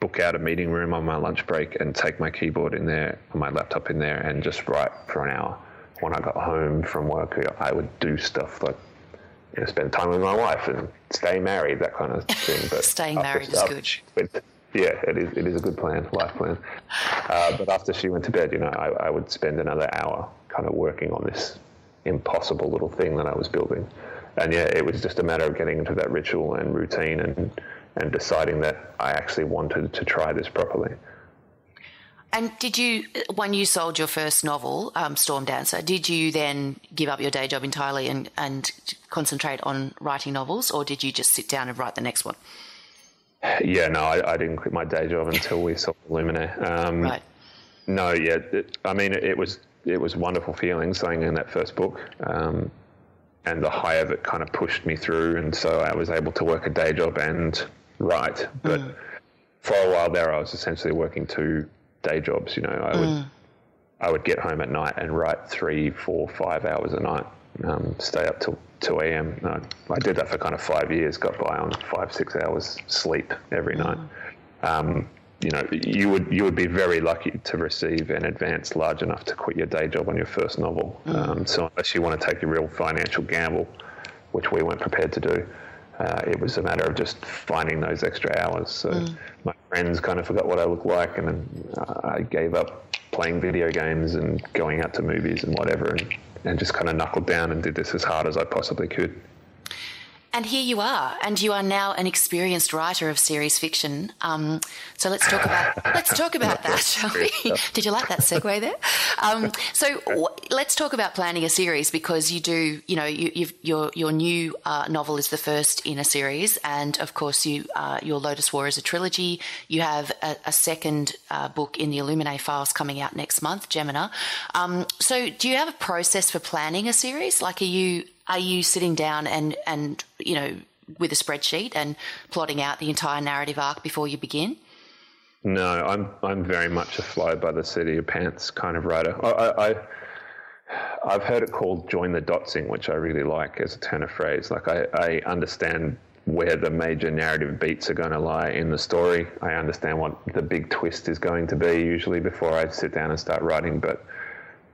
book out a meeting room on my lunch break and take my keyboard in there, my laptop in there, and just write for an hour when I got home from work, I would do stuff like you know, spend time with my wife and stay married, that kind of thing. But Staying married is good. Yeah, it is. It is a good plan, life plan. Uh, but after she went to bed, you know, I, I would spend another hour kind of working on this impossible little thing that I was building. And yeah, it was just a matter of getting into that ritual and routine and and deciding that I actually wanted to try this properly. And did you, when you sold your first novel, um, Stormdancer, did you then give up your day job entirely and, and concentrate on writing novels, or did you just sit down and write the next one? Yeah, no, I, I didn't quit my day job until we sold Illuminae. Um, right. No, yeah, it, I mean, it, it, was it was wonderful feeling selling in that first book, um, and the high of it kind of pushed me through, and so I was able to work a day job and write. But mm. for a while there, I was essentially working two day jobs. You know, I would mm. I would get home at night and write three, four, five hours a night, um, stay up till 2 a.m. I, I, did that for kind of five years, got by on five, six hours sleep every mm. night. Um, you know, you would you would be very lucky to receive an advance large enough to quit your day job on your first novel. Mm. Um, so unless you want to take a real financial gamble, which we weren't prepared to do, uh, it was a matter of just finding those extra hours. So mm. my friends kind of forgot what I looked like, and then uh, I gave up playing video games and going out to movies and whatever, and, and just kind of knuckled down and did this as hard as I possibly could. And here you are, and you are now an experienced writer of series fiction. Um, so let's talk about let's talk about that, shall we? Did you like that segue there? Um, so w- let's talk about planning a series because you do, you know, you, your your new uh, novel is the first in a series, and of course, you uh, your Lotus War is a trilogy. You have a, a second uh, book in the Illuminae files coming out next month, Gemina. Um, so, do you have a process for planning a series? Like, are you are you sitting down and and you know with a spreadsheet and plotting out the entire narrative arc before you begin? No, I'm I'm very much a fly by the seat of your pants kind of writer. I, I I've heard it called join the dotsing, which I really like as a turn of phrase. Like I, I understand where the major narrative beats are going to lie in the story. I understand what the big twist is going to be usually before I sit down and start writing, but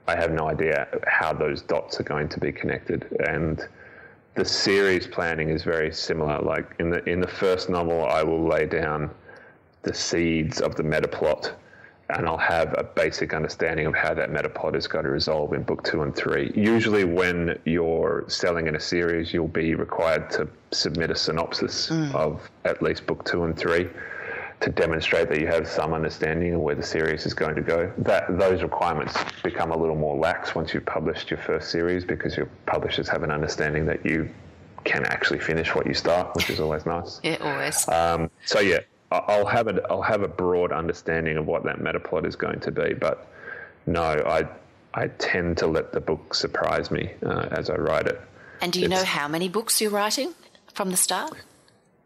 I have no idea how those dots are going to be connected. And the series planning is very similar. Like in the in the first novel, I will lay down the seeds of the meta plot, and I'll have a basic understanding of how that meta plot is going to resolve in book two and three. Usually, when you're selling in a series, you'll be required to submit a synopsis mm. of at least book two and three to demonstrate that you have some understanding of where the series is going to go. That those requirements become a little more lax once you've published your first series because your publishers have an understanding that you can actually finish what you start, which is always nice. Yeah, always. Um, so yeah, I'll have a I'll have a broad understanding of what that meta plot is going to be, but no, I I tend to let the book surprise me uh, as I write it. And do you it's, know how many books you're writing from the start?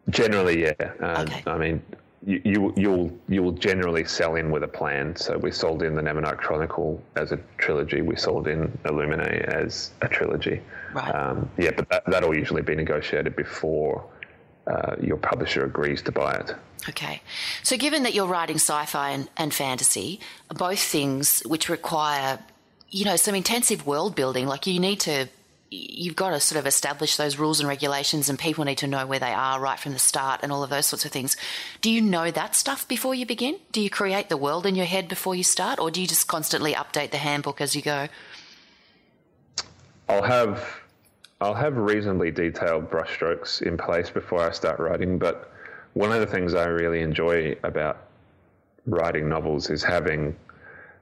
Generally, yeah. Uh, okay. I mean, you, you you'll you'll generally sell in with a plan. So we sold in the Nevernight Chronicle as a trilogy. We sold in Illuminae as a trilogy. Right. Um, yeah, but that, that'll usually be negotiated before uh, your publisher agrees to buy it. Okay. So, given that you're writing sci fi and, and, fantasy, both things which require, you know, some intensive world building, like you need to you've got to sort of establish those rules and regulations, and people need to know where they are right from the start and all of those sorts of things. Do you know that stuff before you begin? Do you create the world in your head before you start, or do you just constantly update the handbook as you go? I'll have I'll have reasonably detailed brushstrokes in place before I start writing, but one of the things I really enjoy about writing novels is having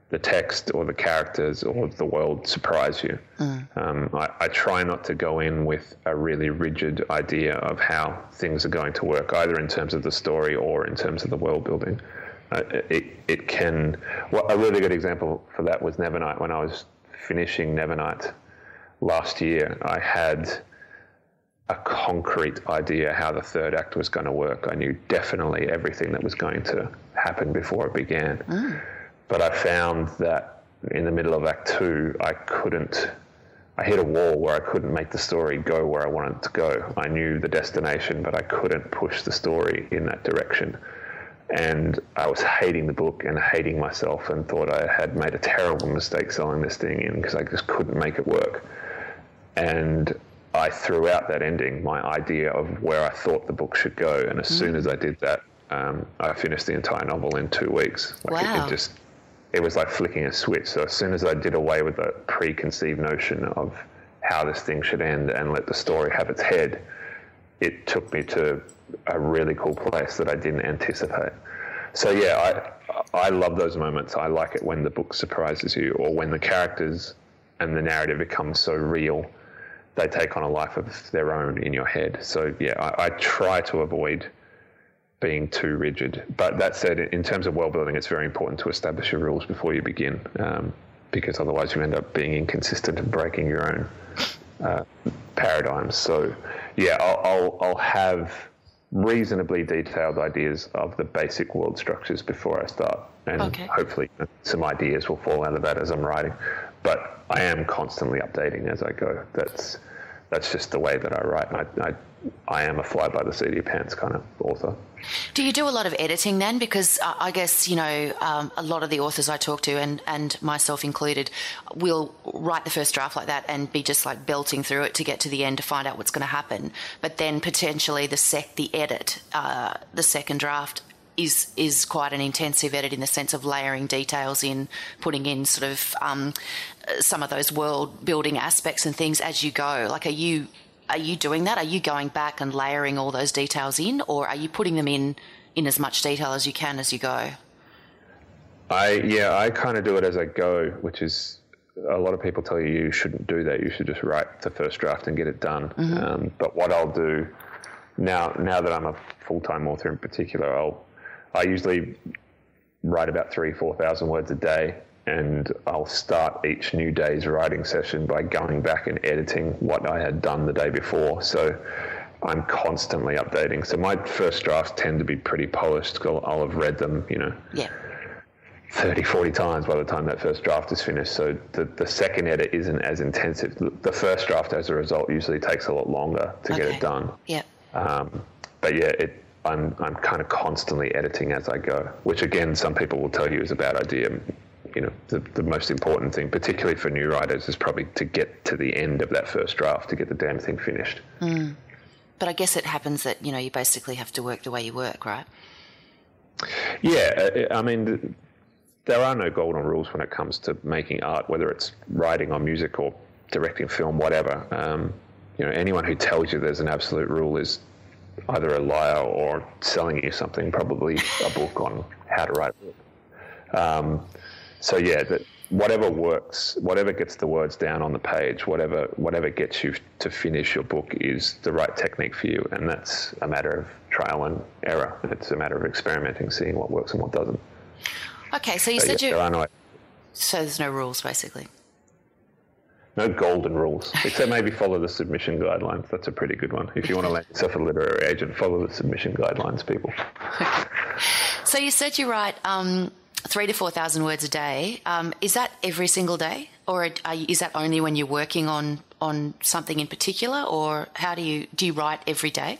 the text or the characters or the world surprise you. Mm. Um, I, I, try not to go in with a really rigid idea of how things are going to work, either in terms of the story or in terms of the world building. Uh, it, it can. Well, a really good example for that was Nevernight. When I was finishing Nevernight last year, I had a concrete idea how the third act was going to work. I knew definitely everything that was going to happen before it began. Mm but I found that in the middle of Act Two, I couldn't. I hit a wall where I couldn't make the story go where I wanted it to go. I knew the destination, but I couldn't push the story in that direction. And I was hating the book and hating myself and thought I had made a terrible mistake selling this thing in because I just couldn't make it work. And I threw out that ending, my idea of where I thought the book should go. And as mm. soon as I did that, um, I finished the entire novel in two weeks. Like wow. It, it just it was like flicking a switch. So as soon as I did away with the preconceived notion of how this thing should end and let the story have its head, it took me to a really cool place that I didn't anticipate. So yeah, I I love those moments. I like it when the book surprises you, or when the characters and the narrative becomes so real, they take on a life of their own in your head. So yeah, I, I try to avoid being too rigid. But that said, in terms of world building, it's very important to establish your rules before you begin, um, because otherwise you end up being inconsistent and breaking your own uh, paradigms. So yeah, I'll, I'll, I'll have reasonably detailed ideas of the basic world structures before I start, and Okay. hopefully some ideas will fall out of that as I'm writing. But I am constantly updating as I go. That's that's just the way that I write. I, I, I am a fly by the seat of your pants kind of author. Do you do a lot of editing then? Because uh, I guess, you know, um, a lot of the authors I talk to, and, and myself included, will write the first draft like that and be just like belting through it to get to the end to find out what's going to happen. But then potentially the sec, the edit, uh, the second draft is is quite an intensive edit in the sense of layering details in, putting in sort of um, uh, some of those world building aspects and things as you go. Like, are you are you doing that? Are you going back and layering all those details in, or are you putting them in in as much detail as you can as you go? I yeah, I kind of do it as I go, which is a lot of people tell you you shouldn't do that. You should just write the first draft and get it done. Um, but what I'll do now, now that I'm a full time author in particular, I'll I usually write about three four thousand words a day, and I'll start each new day's writing session by going back and editing what I had done the day before. So. I'm constantly updating. So my first drafts tend to be pretty polished. I'll, I'll have read them, you know, Yeah. 30, 40 times by the time that first draft is finished. So the, the second edit isn't as intensive. The first draft, as a result, usually takes a lot longer to get it done. Yeah. Um, but yeah, it, I'm, I'm kind of constantly editing as I go, which again, some people will tell you is a bad idea. You know, the, the most important thing, particularly for new writers, is probably to get to the end of that first draft to get the damn thing finished. But I guess it happens that, you know, you basically have to work the way you work, right? Yeah, I I mean, there are no golden rules when it comes to making art, whether it's writing or music or directing film, whatever. Um, you know, anyone who tells you there's an absolute rule is either a liar or selling you something, probably a book on how to write a book. Um, so yeah, that whatever works, whatever gets the words down on the page, whatever whatever gets you to finish your book is the right technique for you, and that's a matter of trial and error. It's a matter of experimenting, seeing what works and what doesn't. Okay, so you said yeah, you. there are no, So there's no rules, basically. no golden rules, except maybe follow the submission guidelines. That's a pretty good one. If you want to land yourself a literary agent, follow the submission guidelines, people. So you said you write um, three to 4,000 words a day. Um, is that every single day? Or are you, is that only when you're working on, on something in particular? Or how do you, do you write every day?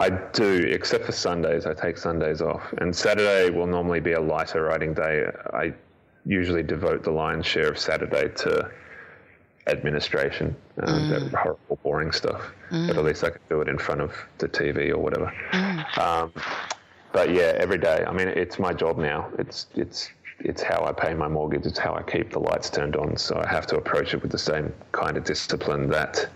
I do, except for Sundays. I take Sundays off, and Saturday will normally be a lighter writing day. I usually devote the lion's share of Saturday to administration, um, that horrible, boring stuff. But at least I can do it in front of the TV or whatever. Um, but yeah, every day. I mean, it's my job now. It's it's it's how I pay my mortgage. It's how I keep the lights turned on. So I have to approach it with the same kind of discipline that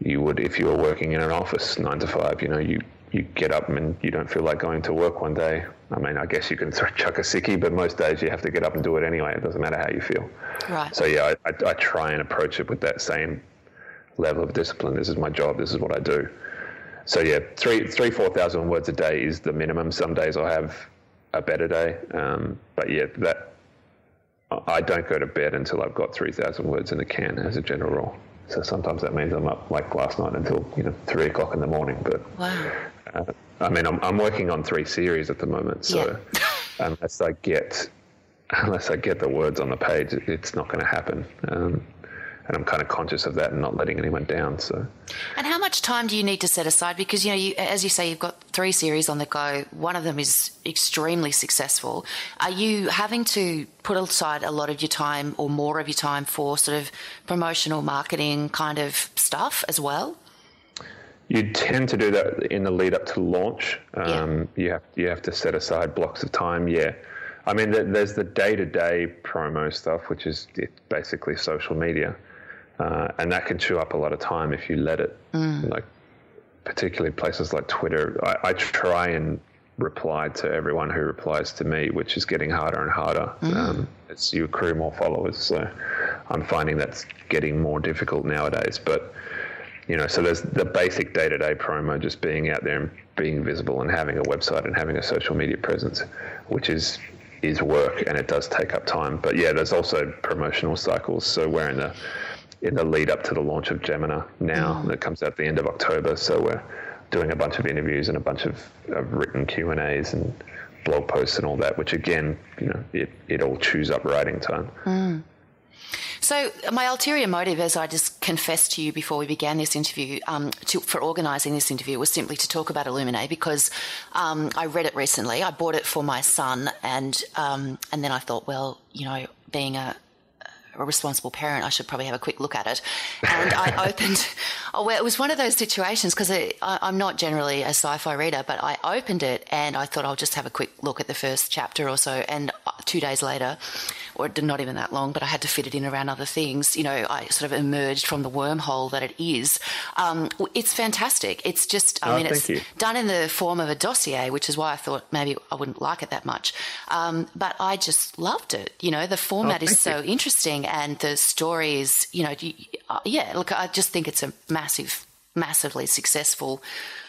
you would if you were working in an office nine to five. You know, you you get up and you don't feel like going to work one day. I mean, I guess you can chuck a sickie, but most days you have to get up and do it anyway. It doesn't matter how you feel. Right. So yeah, I, I, I try and approach it with that same level of discipline. This is my job. This is what I do. So yeah, three three four thousand words a day is the minimum. Some days I'll have a better day, um, but yeah, that I don't go to bed until I've got three thousand words in the can as a general rule. So sometimes that means I'm up like last night until you know three o'clock in the morning. But Wow. uh, I mean, I'm, I'm working on three series at the moment, so unless I get unless I get the words on the page, it's not going to happen. Um, and I'm kind of conscious of that and not letting anyone down. So And how much time do you need to set aside? Because, you know, you, as you say, you've got three series on the go. One of them is extremely successful. Are you having to put aside a lot of your time or more of your time for sort of promotional marketing kind of stuff as well? you tend to do that in the lead up to launch. Um, You have you have to set aside blocks of time. Yeah, I mean, there's the day to day promo stuff, which is basically social media. Uh, and that can chew up a lot of time if you let it. Mm. Like particularly places like Twitter, I, I, try and reply to everyone who replies to me, which is getting harder and harder mm. um, as you accrue more followers. So I'm finding that's getting more difficult nowadays. But you know, so there's the basic day-to-day promo, just being out there and being visible and having a website and having a social media presence, which is is work and it does take up time. But yeah, there's also promotional cycles. So we're in the in the lead up to the launch of Gemina now mm. that comes out at the end of October. So we're doing a bunch of interviews and a bunch of, of written Q and A's and blog posts and all that, which again, you know, it, it all chews up writing time. Mm. So, my ulterior motive, as I just confessed to you before we began this interview, um, to, for organising this interview, was simply to talk about Illuminae because um, I read it recently. I bought it for my son, and um, and then I thought, well, you know, being a a responsible parent, I should probably have a quick look at it. And I opened, oh, well, it was one of those situations because I'm not generally a sci fi reader, but I opened it and I thought I'll just have a quick look at the first chapter or so. And two days later, or not even that long, but I had to fit it in around other things. You know, I sort of emerged from the wormhole that it is. Um, it's fantastic. It's just, I oh, mean, it's you. done in the form of a dossier, which is why I thought maybe I wouldn't like it that much. Um, but I just loved it. You know, the format oh, is so you. interesting and the story is, you know, uh, yeah, look, I just think it's a massive, massively successful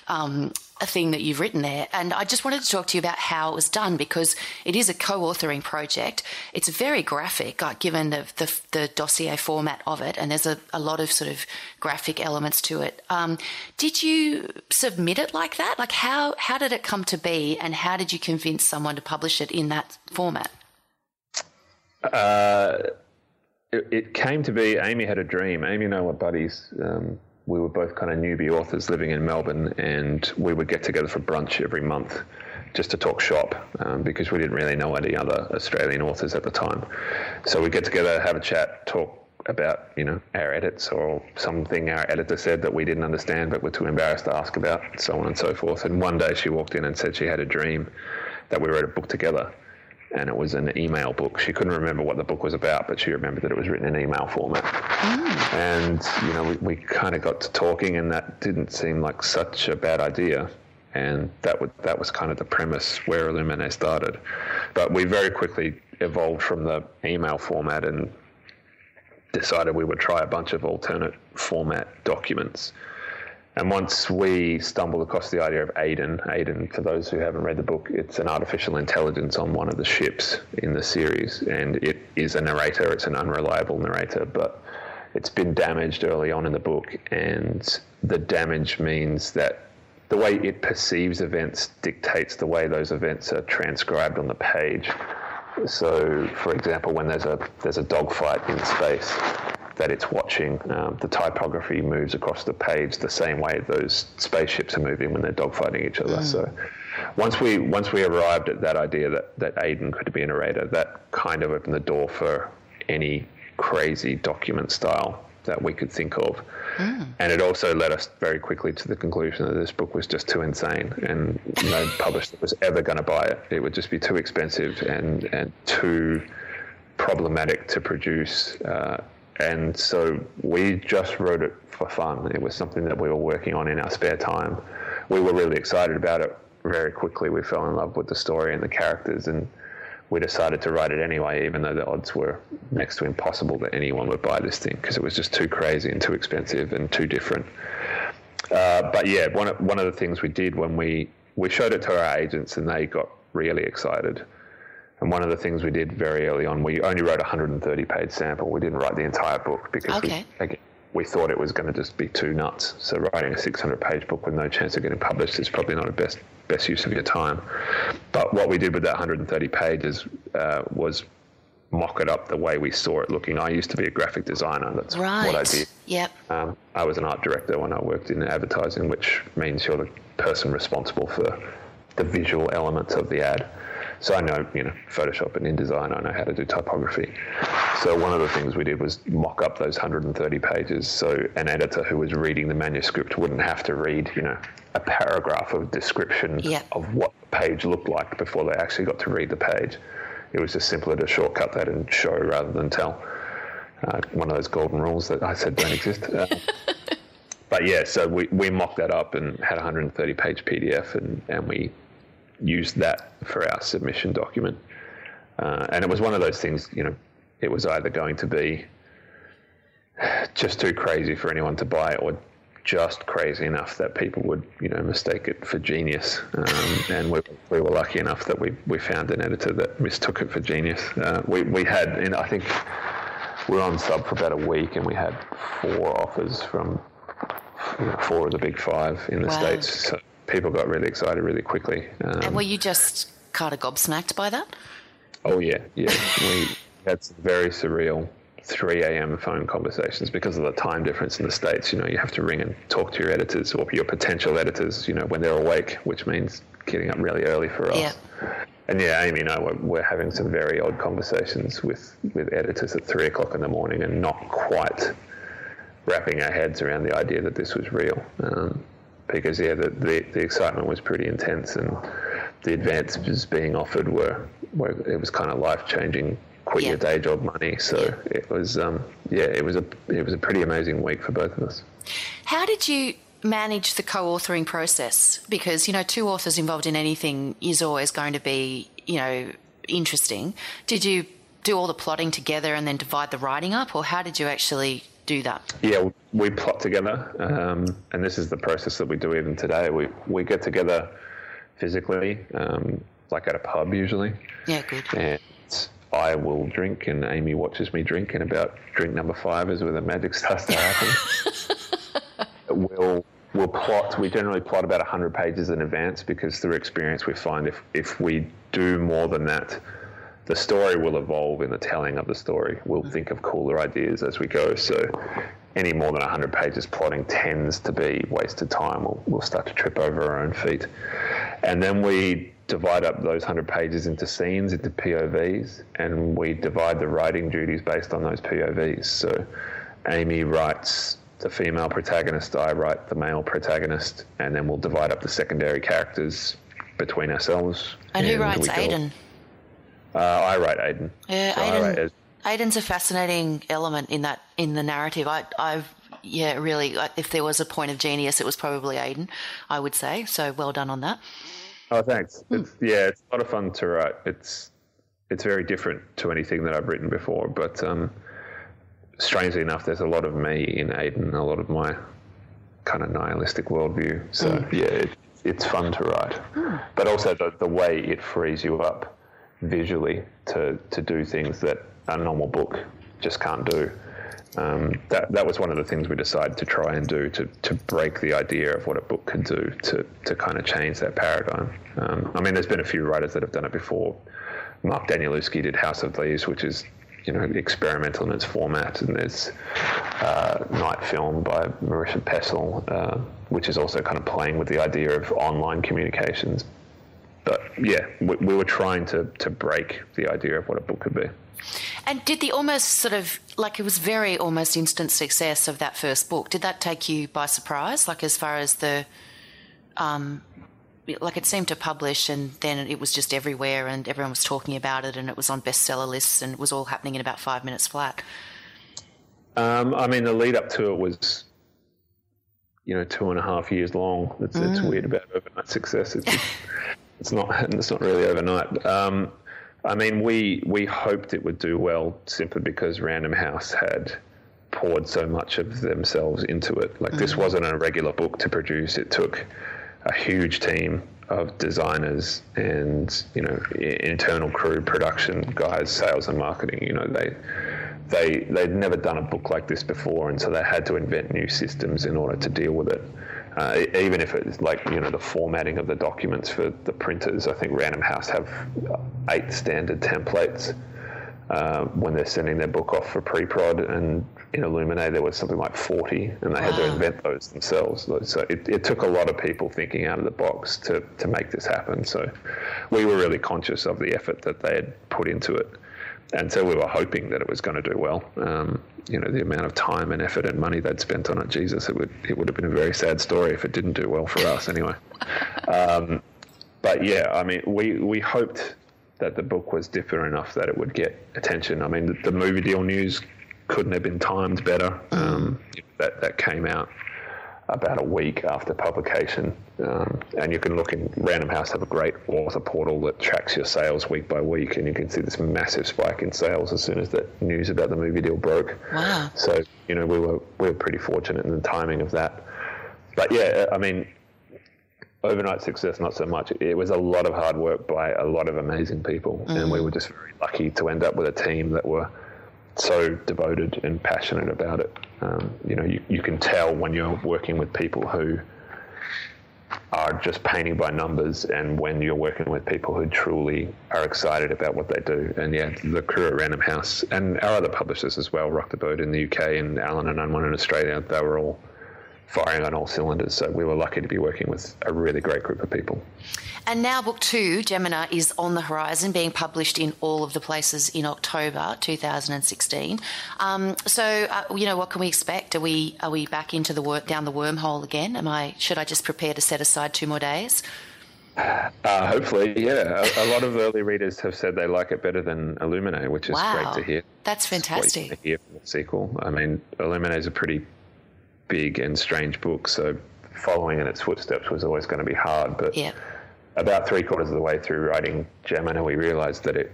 um, a thing that you've written there. And I just wanted to talk to you about how it was done because it is a co authoring project. It's very graphic, like, given the, the, the, dossier format of it, and there's a, a lot of sort of graphic elements to it. Um, did you submit it like that? Like, how, how did it come to be, and how did you convince someone to publish it in that format? Uh, it, it, came to be Amie had a dream. Amie and I were buddies. Um, we were both kind of newbie authors living in Melbourne, and we would get together for brunch every month just to talk shop um, because we didn't really know any other Australian authors at the time. So we'd get together, have a chat, talk about you know our edits or something our editor said that we didn't understand but were too embarrassed to ask about, so on and so forth. And one day she walked in and said she had a dream that we wrote a book together and it was an email book. She couldn't remember what the book was about, but she remembered that it was written in email format. Mm. And you know, we, we kind of got to talking, and that didn't seem like such a bad idea. And that would that was kind of the premise where Illuminae started. But we very quickly evolved from the email format and decided we would try a bunch of alternate format documents. And once we stumbled across the idea of AIDAN, AIDAN, for those who haven't read the book, it's an artificial intelligence on one of the ships in the series, and it is a narrator. It's an unreliable narrator, but it's been damaged early on in the book, and the damage means that the way it perceives events dictates the way those events are transcribed on the page. So, for example, when there's a there's a dogfight in space, that it's watching. Um, the typography moves across the page the same way those spaceships are moving when they're dogfighting each other. Mm. So once we once we arrived at that idea that that AIDAN could be a narrator, that kind of opened the door for any crazy document style that we could think of. Mm. And it also led us very quickly to the conclusion that this book was just too insane and no publisher was ever going to buy it. It would just be too expensive and, and too problematic to produce. Uh, and so we just wrote it for fun. It was something that we were working on in our spare time. We were really excited about it very quickly. We fell in love with the story and the characters, and we decided to write it anyway, even though the odds were next to impossible that anyone would buy this thing because it was just too crazy and too expensive and too different. Uh, but yeah, one of, one of the things we did when we, we showed it to our agents and they got really excited and one of the things we did very early on, we only wrote a 130 page sample. We didn't write the entire book because okay. we, again, we thought it was going to just be too nuts. So writing a 600 page book with no chance of getting published is probably not a best best use of your time. But what we did with that 130 pages uh, was mock it up the way we saw it looking. I used to be a graphic designer. That's right. what I did. Yep. Um, I was an art director when I worked in advertising, which means you're the person responsible for the visual elements of the ad. So I know, you know, Photoshop and InDesign, I know how to do typography. So one of the things we did was mock up those 130 pages so an editor who was reading the manuscript wouldn't have to read, you know, a paragraph of description yeah. of what the page looked like before they actually got to read the page. It was just simpler to shortcut that and show rather than tell. Uh, one of those golden rules that I said don't exist. Uh, but yeah, so we, we mocked that up and had a 130 page PDF and, and we used that for our submission document. Uh, and it was one of those things, you know, it was either going to be just too crazy for anyone to buy or just crazy enough that people would, you know, mistake it for genius. Um, and we, we were lucky enough that we, we found an editor that mistook it for genius. Uh, we, we had, and I think we were on sub for about a week and we had four offers from you know, four of the big five in the wow. States. So people got really excited really quickly. Um, and were you just kind of gobsmacked by that? Oh, yeah, yeah. we had some very surreal 3 a.m. phone conversations because of the time difference in the States. You know, you have to ring and talk to your editors or your potential editors, you know, when they're awake, which means getting up really early for us. Yeah. And yeah, Amie and I, we're, we're having some very odd conversations with, with editors at three o'clock in the morning and not quite wrapping our heads around the idea that this was real. Um, because, yeah, the, the, the excitement was pretty intense and the advances being offered were, were it was kind of life changing quit yeah. your day job money. So it was, um, yeah, it was a it was a pretty amazing week for both of us. How did you manage the co-authoring process? Because you know, two authors involved in anything is always going to be, you know, interesting. Did you do all the plotting together and then divide the writing up, or how did you actually do that? Yeah, we plot together, um, and this is the process that we do even today. We we get together physically, um, like at a pub usually. Yeah, good. And I will drink, and Amie watches me drink, and about drink number five is where the magic starts to happen. we'll we'll plot. We generally plot about hundred pages in advance because through experience we find if if we do more than that, the story will evolve in the telling of the story. We'll think of cooler ideas as we go. So any more than 100 pages plotting tends to be wasted time. We'll, we'll start to trip over our own feet. And then we divide up those 100 pages into scenes, into POVs, and we divide the writing duties based on those POVs. So Amy writes the female protagonist, I write the male protagonist, and then we'll divide up the secondary characters between ourselves. And, and who writes AIDAN? Uh, I write AIDAN. Yeah, so AIDAN. AIDAN's a fascinating element in that in the narrative. I, I've yeah, really. If there was a point of genius, it was probably AIDAN. I would say so. Well done on that. Oh, thanks. Hmm. It's, yeah, it's a lot of fun to write. It's it's very different to anything that I've written before, but um, strangely enough, there's a lot of me in AIDAN, a lot of my kind of nihilistic worldview. So mm. yeah, it, it's fun to write, mm. but also the, the way it frees you up visually to to do things that a normal book just can't do um, that that was one of the things we decided to try and do to to break the idea of what a book could do to to kind of change that paradigm. Um, I mean, there's been a few writers that have done it before. Mark Danielewski did House of Leaves, which is you know experimental in its format, and there's uh, Night Film by Marisha Pessl, uh, which is also kind of playing with the idea of online communications. But yeah, we, we were trying to to break the idea of what a book could be. And did the almost sort of like it was very almost instant success of that first book? Did that take you by surprise? Like as far as the, um, like it seemed to publish and then it was just everywhere and everyone was talking about it and it was on bestseller lists and it was all happening in about five minutes flat. Um, I mean, the lead up to it was, you know, two and a half years long. It's, mm. it's weird about overnight success. It's, it's not. It's not really overnight. Um, I mean, we we hoped it would do well simply because Random House had poured so much of themselves into it. Like mm-hmm. this wasn't a regular book to produce. It took a huge team of designers and you know internal crew, production guys, sales and marketing. You know they they they'd never done a book like this before, and so they had to invent new systems in order to deal with it. Uh, even if it's like you know the formatting of the documents for the printers, I think Random House have eight standard templates uh, when they're sending their book off for pre-prod, and in Illuminae there was something like 40, and they had to invent those themselves. So it, it, took a lot of people thinking out of the box to to make this happen. So we were really conscious of the effort that they had put into it and so we were hoping that it was going to do well. Um, you know, the amount of time and effort and money they'd spent on it, Jesus, it would it would have been a very sad story if it didn't do well for us anyway. Um, but yeah, I mean, we we hoped that the book was different enough that it would get attention. I mean, the, the movie deal news couldn't have been timed better. Um, that that came out about a week after publication, um, and you can look in Random House have a great author portal that tracks your sales week by week, and you can see this massive spike in sales as soon as the news about the movie deal broke. Wow! So you know we were we were pretty fortunate in the timing of that. But yeah, I mean, overnight success not so much. It was a lot of hard work by a lot of amazing people, mm. and we were just very lucky to end up with a team that were so devoted and passionate about it. Um, you know, you, you can tell when you're working with people who are just painting by numbers and when you're working with people who truly are excited about what they do. And yeah, the crew at Random House and our other publishers as well, Rock the Boat in the UK and Allen and Unwin in Australia, they were all firing on all cylinders. So we were lucky to be working with a really great group of people. And now, book two, Gemina, is on the horizon, being published in all of the places in October 2016. Um, so, uh, you know, what can we expect? Are we are we back into the work down the wormhole again? Am I should I just prepare to set aside two more days? Uh, hopefully, yeah. A, a, lot of early readers have said they like it better than Illuminae, which is wow. great to hear. That's fantastic. To hear from the sequel. I mean, Illuminae is a pretty big and strange book, so following in its footsteps was always going to be hard. But yeah. about three quarters of the way through writing Gemina, we realised that it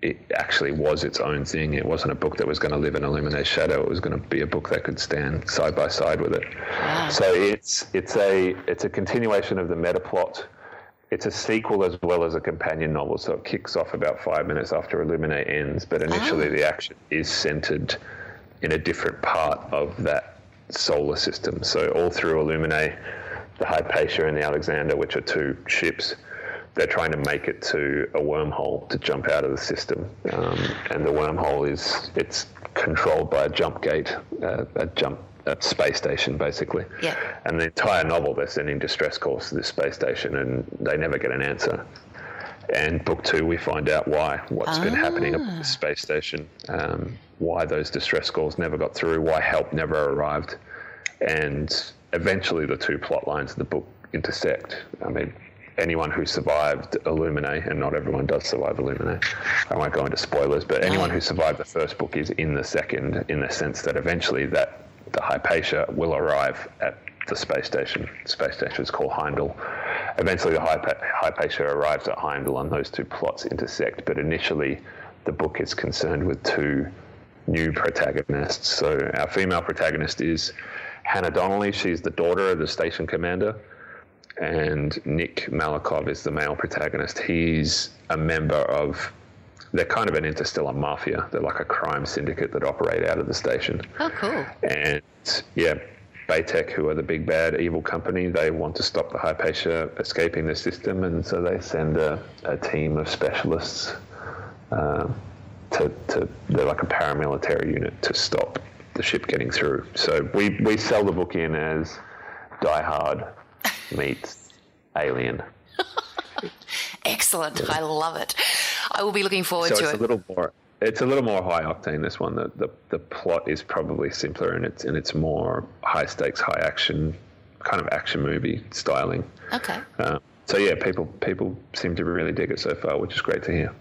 it actually was its own thing. It wasn't a book that was going to live in Illuminae's shadow. It was going to be a book that could stand side by side with it. Wow. So it's it's a it's a continuation of the meta plot. It's a sequel as well as a companion novel, so it kicks off about five minutes after Illuminae ends. But initially, oh. the action is centered in a different part of that solar system. So all through Illuminae, the Hypatia and the Alexander, which are two ships, they're trying to make it to a wormhole to jump out of the system. Um, and the wormhole is it's controlled by a jump gate, uh, a jump a space station, basically. Yeah. And the entire novel, they're sending distress calls to this space station, and they never get an answer. And book two, we find out why, what's ah. been happening at the space station. Um, why those distress calls never got through, why help never arrived, and eventually the two plot lines of the book intersect. I mean, anyone who survived Illuminae, and not everyone does survive Illuminae, I won't go into spoilers, but anyone who survived the first book is in the second, in the sense that eventually that the Hypatia will arrive at the space station. The space station is called Heimdall. Eventually, the Hypatia arrives at Heimdall, and those two plots intersect. But initially, the book is concerned with two new protagonists. So our female protagonist is Hannah Donnelly. She's the daughter of the station commander. And Nik Malikov is the male protagonist. He's a member of, they're kind of an interstellar mafia. They're like a crime syndicate that operate out of the station. Oh, cool. And yeah, BeiTech, who are the big bad evil company, they want to stop the Hypatia escaping the system. And so they send a, a team of specialists. Uh, to, to they're like a paramilitary unit to stop the ship getting through. So we, we sell the book in as Die Hard meets Alien. Excellent. Yeah. I love it. I will be looking forward so to it's it. A little more, it's a little more high octane. This one, the, the the plot is probably simpler and it's and it's more high stakes, high action, kind of action movie styling. Okay. Uh, so yeah, people people seem to really dig it so far, which is great to hear.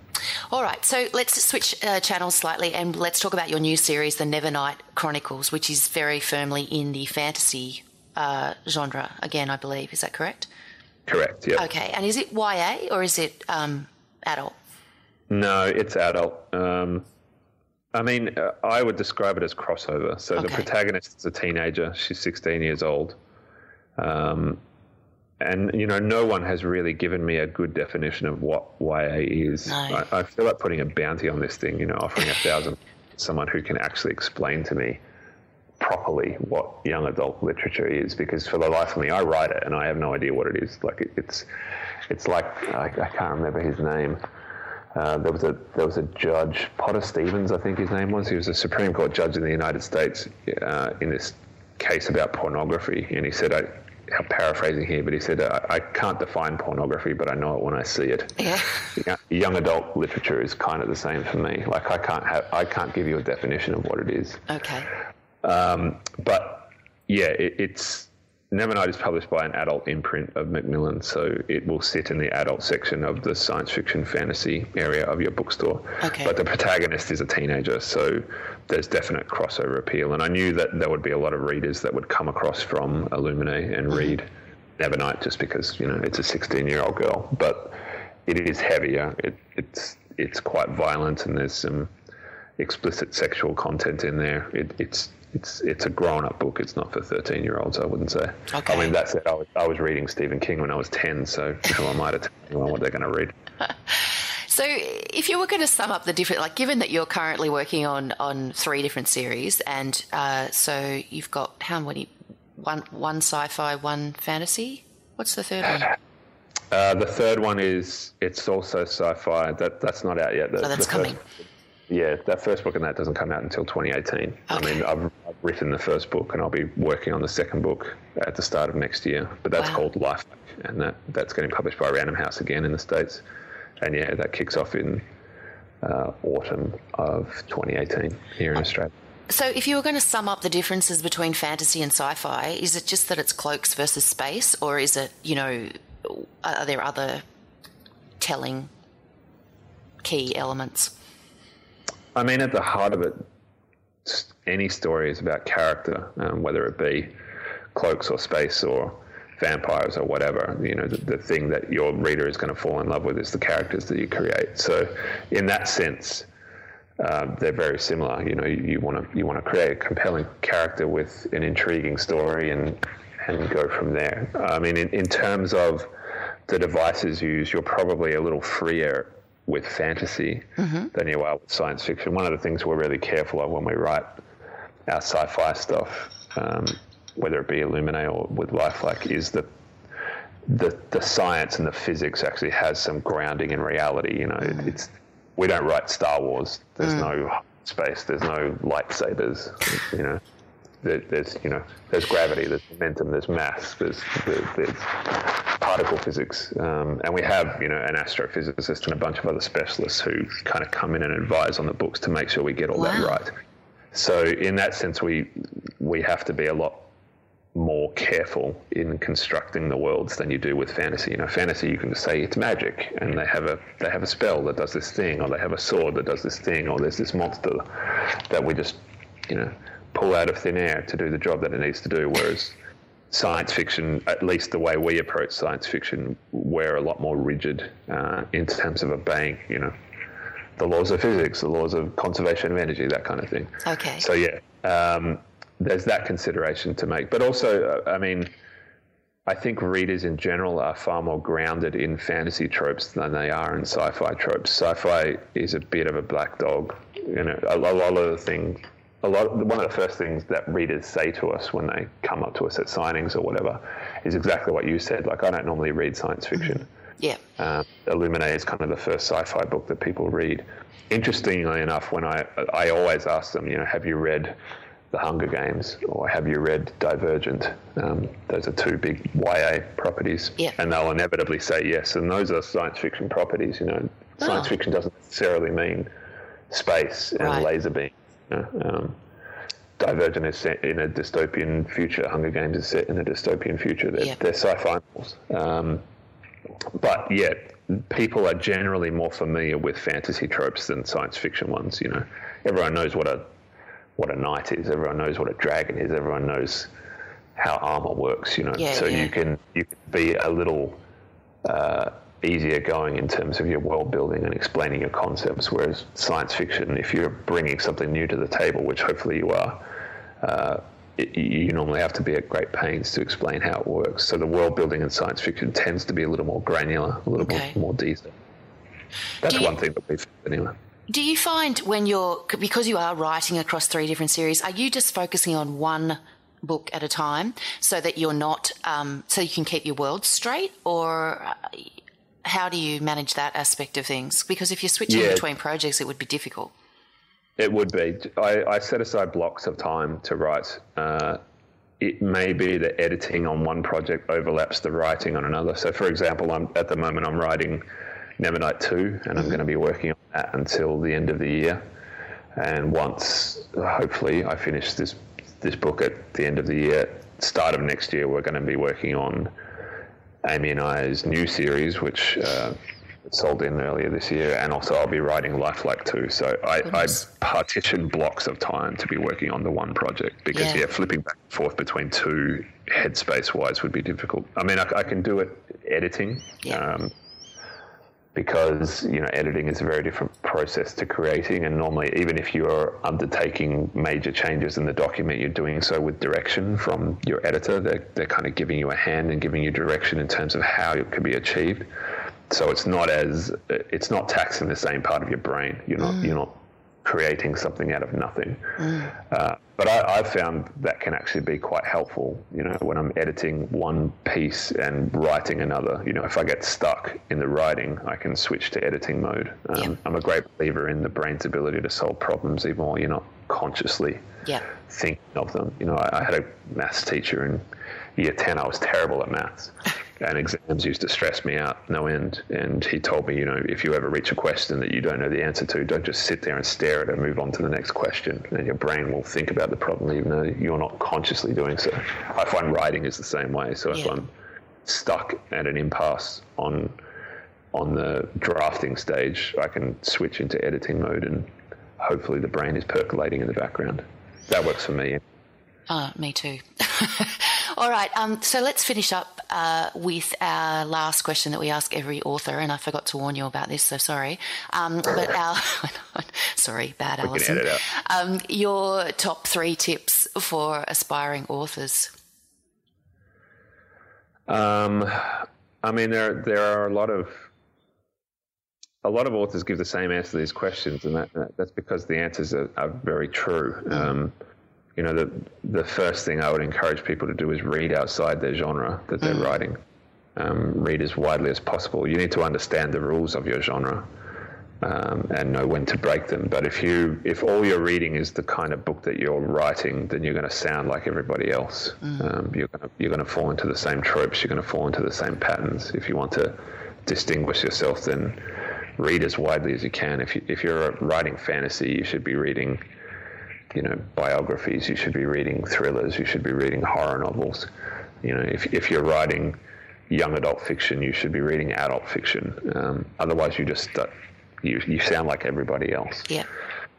All right, so let's switch uh, channels slightly and let's talk about your new series, The Nevernight Chronicles, which is very firmly in the fantasy uh, genre. Again, I believe is that correct? Correct. Yeah. Okay, and is it YA or is it um, adult? No, it's adult. Um, I mean, uh, I would describe it as crossover. So okay. the protagonist is a teenager. She's 16 years old. Um, and you know, no one has really given me a good definition of what YA is. No. I, I, feel like putting a bounty on this thing. You know, offering a thousand someone who can actually explain to me properly what young adult literature is, because for the life of me, I write it and I have no idea what it is. Like it, it's, it's like I, I, can't remember his name. Uh, there was a there was a judge, Potter Stevens, I think his name was. He was a Supreme Court judge in the United States uh, in this case about pornography, and he said, I, I'm paraphrasing here, but he said, I, I, can't define pornography, but I know it when I see it. Yeah. Young adult literature is kind of the same for me. Like I can't have, I can't give you a definition of what it is. Okay. Um, but yeah, it, it's Nevernight is published by an adult imprint of Macmillan, so it will sit in the adult section of the science fiction fantasy area of your bookstore. Okay. But the protagonist is a teenager, so there's definite crossover appeal. And I knew that there would be a lot of readers that would come across from Illuminae and mm-hmm. read Nevernight just because you know it's a 16 year old girl, but it is heavier. It, it's it's quite violent, and there's some explicit sexual content in there. It, it's it's it's a grown up book. It's not for 13 year olds. I wouldn't say. Okay. I mean, that's it. I was, I was reading Stephen King when I was 10, so who am I to tell anyone what they're going to read? So, if you were going to sum up the different, like, given that you're currently working on on three different series, and uh, so you've got how many? One one sci-fi, one fantasy. What's the third one? Uh, the third one is it's also sci-fi. That that's not out yet. The, Oh, that's coming. Yeah, that first book and that doesn't come out until 2018. I mean, I've, I've written the first book and I'll be working on the second book at the start of next year. But that's Wow. called Life, and that that's getting published by Random House again in the states. And yeah, that kicks off in uh, autumn of 2018 here in Australia. So, if you were going to sum up the differences between fantasy and sci-fi, is it just that it's cloaks versus space, or is it, you know, are there other telling key elements? I mean, at the heart of it, any story is about character, um, whether it be cloaks or space or vampires or whatever. You know, the, the thing that your reader is going to fall in love with is the characters that you create. So, in that sense, uh, they're very similar. You know, you want to you want to create a compelling character with an intriguing story and and go from there. I mean, in, in terms of the devices used, you're probably a little freer with fantasy mm-hmm. than you are with science fiction. One of the things we're really careful of when we write our sci-fi stuff, um, whether it be Illuminae or with Lifelike, is that the the science and the physics actually has some grounding in reality. You know, it, it's we don't write Star Wars. There's mm. no space. There's no lightsabers. You know, there's you know there's gravity. There's momentum. There's mass. There's there's, there's particle physics, um, and we have you know an astrophysicist and a bunch of other specialists who kind of come in and advise on the books to make sure we get all that right. So in that sense, we we have to be a lot more careful in constructing the worlds than you do with fantasy. You know, fantasy you can just say it's magic, and they have a they have a spell that does this thing, or they have a sword that does this thing, or there's this monster that we just you know pull out of thin air to do the job that it needs to do. Whereas science fiction, at least the way we approach science fiction, we're a lot more rigid uh, in terms of obeying, you know, the laws of physics, the laws of conservation of energy, that kind of thing. Okay. So yeah, um, there's that consideration to make, but also, uh, I mean, I think readers in general are far more grounded in fantasy tropes than they are in sci-fi tropes. Sci-fi is a bit of a black dog. You know, a, lo- lot of the things, a lot. One of the first things that readers say to us when they come up to us at signings or whatever is exactly what you said. Like, I don't normally read science fiction. Yeah. Um, Illuminae is kind of the first sci-fi book that people read. Interestingly enough, when I I always ask them, you know, have you read The Hunger Games or have you read Divergent? Um, those are two big YA properties, Yeah. and they'll inevitably say yes. And those are science fiction properties. You know, science Oh. fiction doesn't necessarily mean space and Right. laser beams. You know? um, Divergent is set in a dystopian future. Hunger Games is set in a dystopian future. They're, Yeah. they're sci-fi novels. Um, but yeah, people are generally more familiar with fantasy tropes than science fiction ones. You know, everyone knows what a what a knight is. Everyone knows what a dragon is. Everyone knows how armor works. You know, Yeah, so yeah. you can you can be a little uh, easier going in terms of your world building and explaining your concepts. Whereas science fiction, if you're bringing something new to the table, which hopefully you are. Uh, it, you normally have to be at great pains to explain how it works. So the world building in science fiction tends to be a little more granular, a little Okay. more, more detailed. That's you- one thing that we've anyway. Do you find when you're because you are writing across three different series, are you just focusing on one book at a time so that you're not um, so you can keep your world straight, or uh, how do you manage that aspect of things? Because if you're switching Yeah. between projects, it would be difficult. It would be. I, I set aside blocks of time to write. Uh, it may be that editing on one project overlaps the writing on another. So, for example, I'm at the moment I'm writing Nevernight Two, and I'm going to be working on that until the end of the year. And once, hopefully, I finish this this book at the end of the year, start of next year, we're going to be working on Amie and I's new series, which uh, sold in earlier this year, and also I'll be writing Lifelike too. So I, I, partition blocks of time to be working on the one project because yeah, yeah flipping back and forth between two headspace wise would be difficult. I mean, I, I can do it editing. Yeah. Um, because you know editing is a very different process to creating. And normally even if you're undertaking major changes in the document you're doing so with direction from your editor. They're, they're kind of giving you a hand and giving you direction in terms of how it can be achieved. So it's not as it's not taxing the same part of your brain. You're not mm. you're not creating something out of nothing. Mm. Uh, but I, have found that can actually be quite helpful. You know, when I'm editing one piece and writing another. You know, if I get stuck in the writing, I can switch to editing mode. Um, yeah. I'm a great believer in the brain's ability to solve problems, even while you're not consciously yeah. thinking of them. You know, I, I had a maths teacher in year ten. I was terrible at maths. and exams used to stress me out no end. And he told me, you know, if you ever reach a question that you don't know the answer to, don't just sit there and stare at it and move on to the next question. And your brain will think about the problem even though you're not consciously doing so. I find writing is the same way. So if yeah. I'm stuck at an impasse on on the drafting stage, I can switch into editing mode and hopefully the brain is percolating in the background. That works for me. Uh, me too. All right. Um, so let's finish up uh, with our last question that we ask every author, and I forgot to warn you about this, so sorry. Um, but our sorry, bad we Allison. Um, your top three tips for aspiring authors. Um, I mean, there there are a lot of a lot of authors give the same answer to these questions, and that, that's because the answers are, are very true. Um, you know, the the first thing I would encourage people to do is read outside their genre that they're mm. writing. Um, read as widely as possible. You need to understand the rules of your genre um, and know when to break them. But if you if all you're reading is the kind of book that you're writing, then you're going to sound like everybody else. Mm. Um, you're going to you're going to fall into the same tropes. You're going to fall into the same patterns. If you want to distinguish yourself, then read as widely as you can. If you, if you're writing fantasy, you should be reading you know biographies. You should be reading thrillers. You should be reading horror novels. You know, if if you're writing young adult fiction, you should be reading adult fiction. Um, otherwise, you just uh, you you sound like everybody else. Yeah.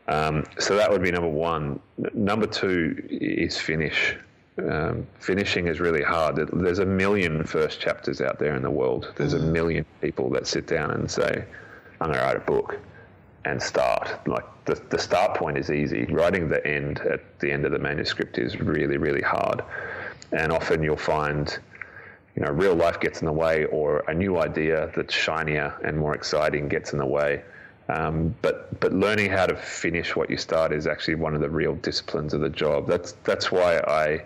Um, so that would be number one. Number two is finish. Um, finishing is really hard. There's a million first chapters out there in the world. There's a mm. million people that sit down and say, "I'm going to write a book." And start. Like the, the start point is easy. Writing the end at the end of the manuscript is really, really hard. And often you'll find, you know, real life gets in the way or a new idea that's shinier and more exciting gets in the way. Um, but but learning how to finish what you start is actually one of the real disciplines of the job. That's that's why I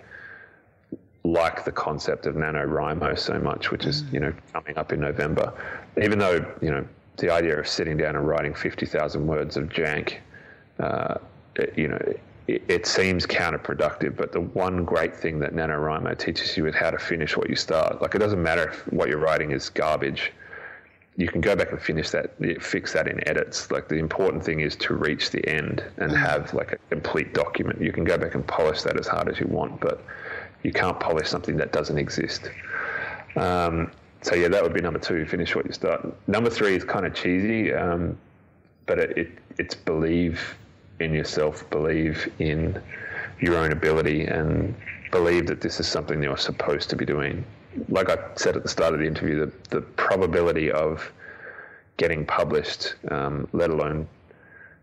like the concept of NaNoWriMo so much, which is you know coming up in November. Even though you know the idea of sitting down and writing 50,000 words of jank, uh, it, you know, it, it, seems counterproductive. But the one great thing that NaNoWriMo teaches you is how to finish what you start. Like, it doesn't matter if what you're writing is garbage. You can go back and finish that, fix that in edits. Like, the important thing is to reach the end and mm. have, like, a complete document. You can go back and polish that as hard as you want, but you can't polish something that doesn't exist. Um, so yeah, that would be number two. Finish what you start. Number three is kind of cheesy, um, but it, it, it's believe in yourself, believe in your own ability, and believe that this is something you're supposed to be doing. Like I said at the start of the interview, the, the probability of getting published, um, let alone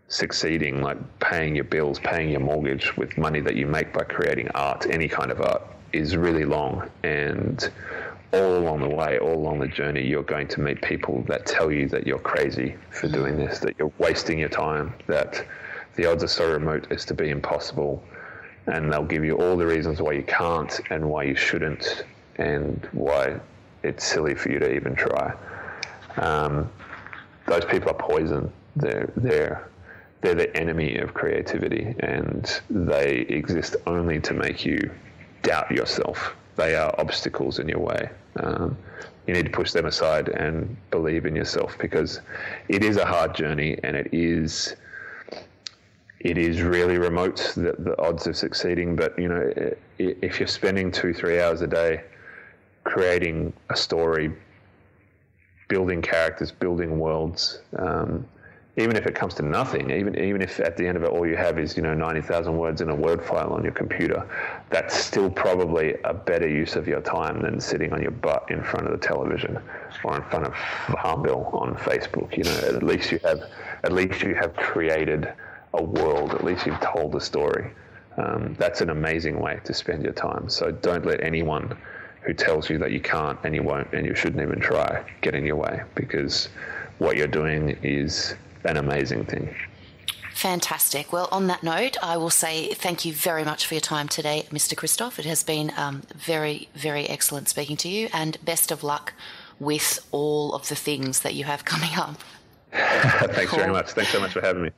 succeeding, like paying your bills, paying your mortgage with money that you make by creating art, any kind of art, is really long. And all along the way, all along the journey, you're going to meet people that tell you that you're crazy for doing this, that you're wasting your time, that the odds are so remote as to be impossible. And they'll give you all the reasons why you can't and why you shouldn't and why it's silly for you to even try. Um, those people are poison. They're, they're, they're the enemy of creativity and they exist only to make you doubt yourself they are obstacles in your way. Um, you need to push them aside and believe in yourself because it is a hard journey and it is it is really remote the, the odds of succeeding. But you know, if you're spending two three hours a day creating a story, building characters, building worlds. Um, even if it comes to nothing, even even if at the end of it all you have is you know ninety thousand words in a Word file on your computer, that's still probably a better use of your time than sitting on your butt in front of the television or in front of Farmville on Facebook. You know, at least you have at least you have created a world. At least you've told a story. Um, that's an amazing way to spend your time. So don't let anyone who tells you that you can't and you won't and you shouldn't even try get in your way because what you're doing is an amazing thing. Fantastic. Well, on that note, I will say thank you very much for your time today, Mr. Kristoff. It has been um, very, very excellent speaking to you, and best of luck with all of the things that you have coming up. Thanks cool. very much. Thanks so much for having me.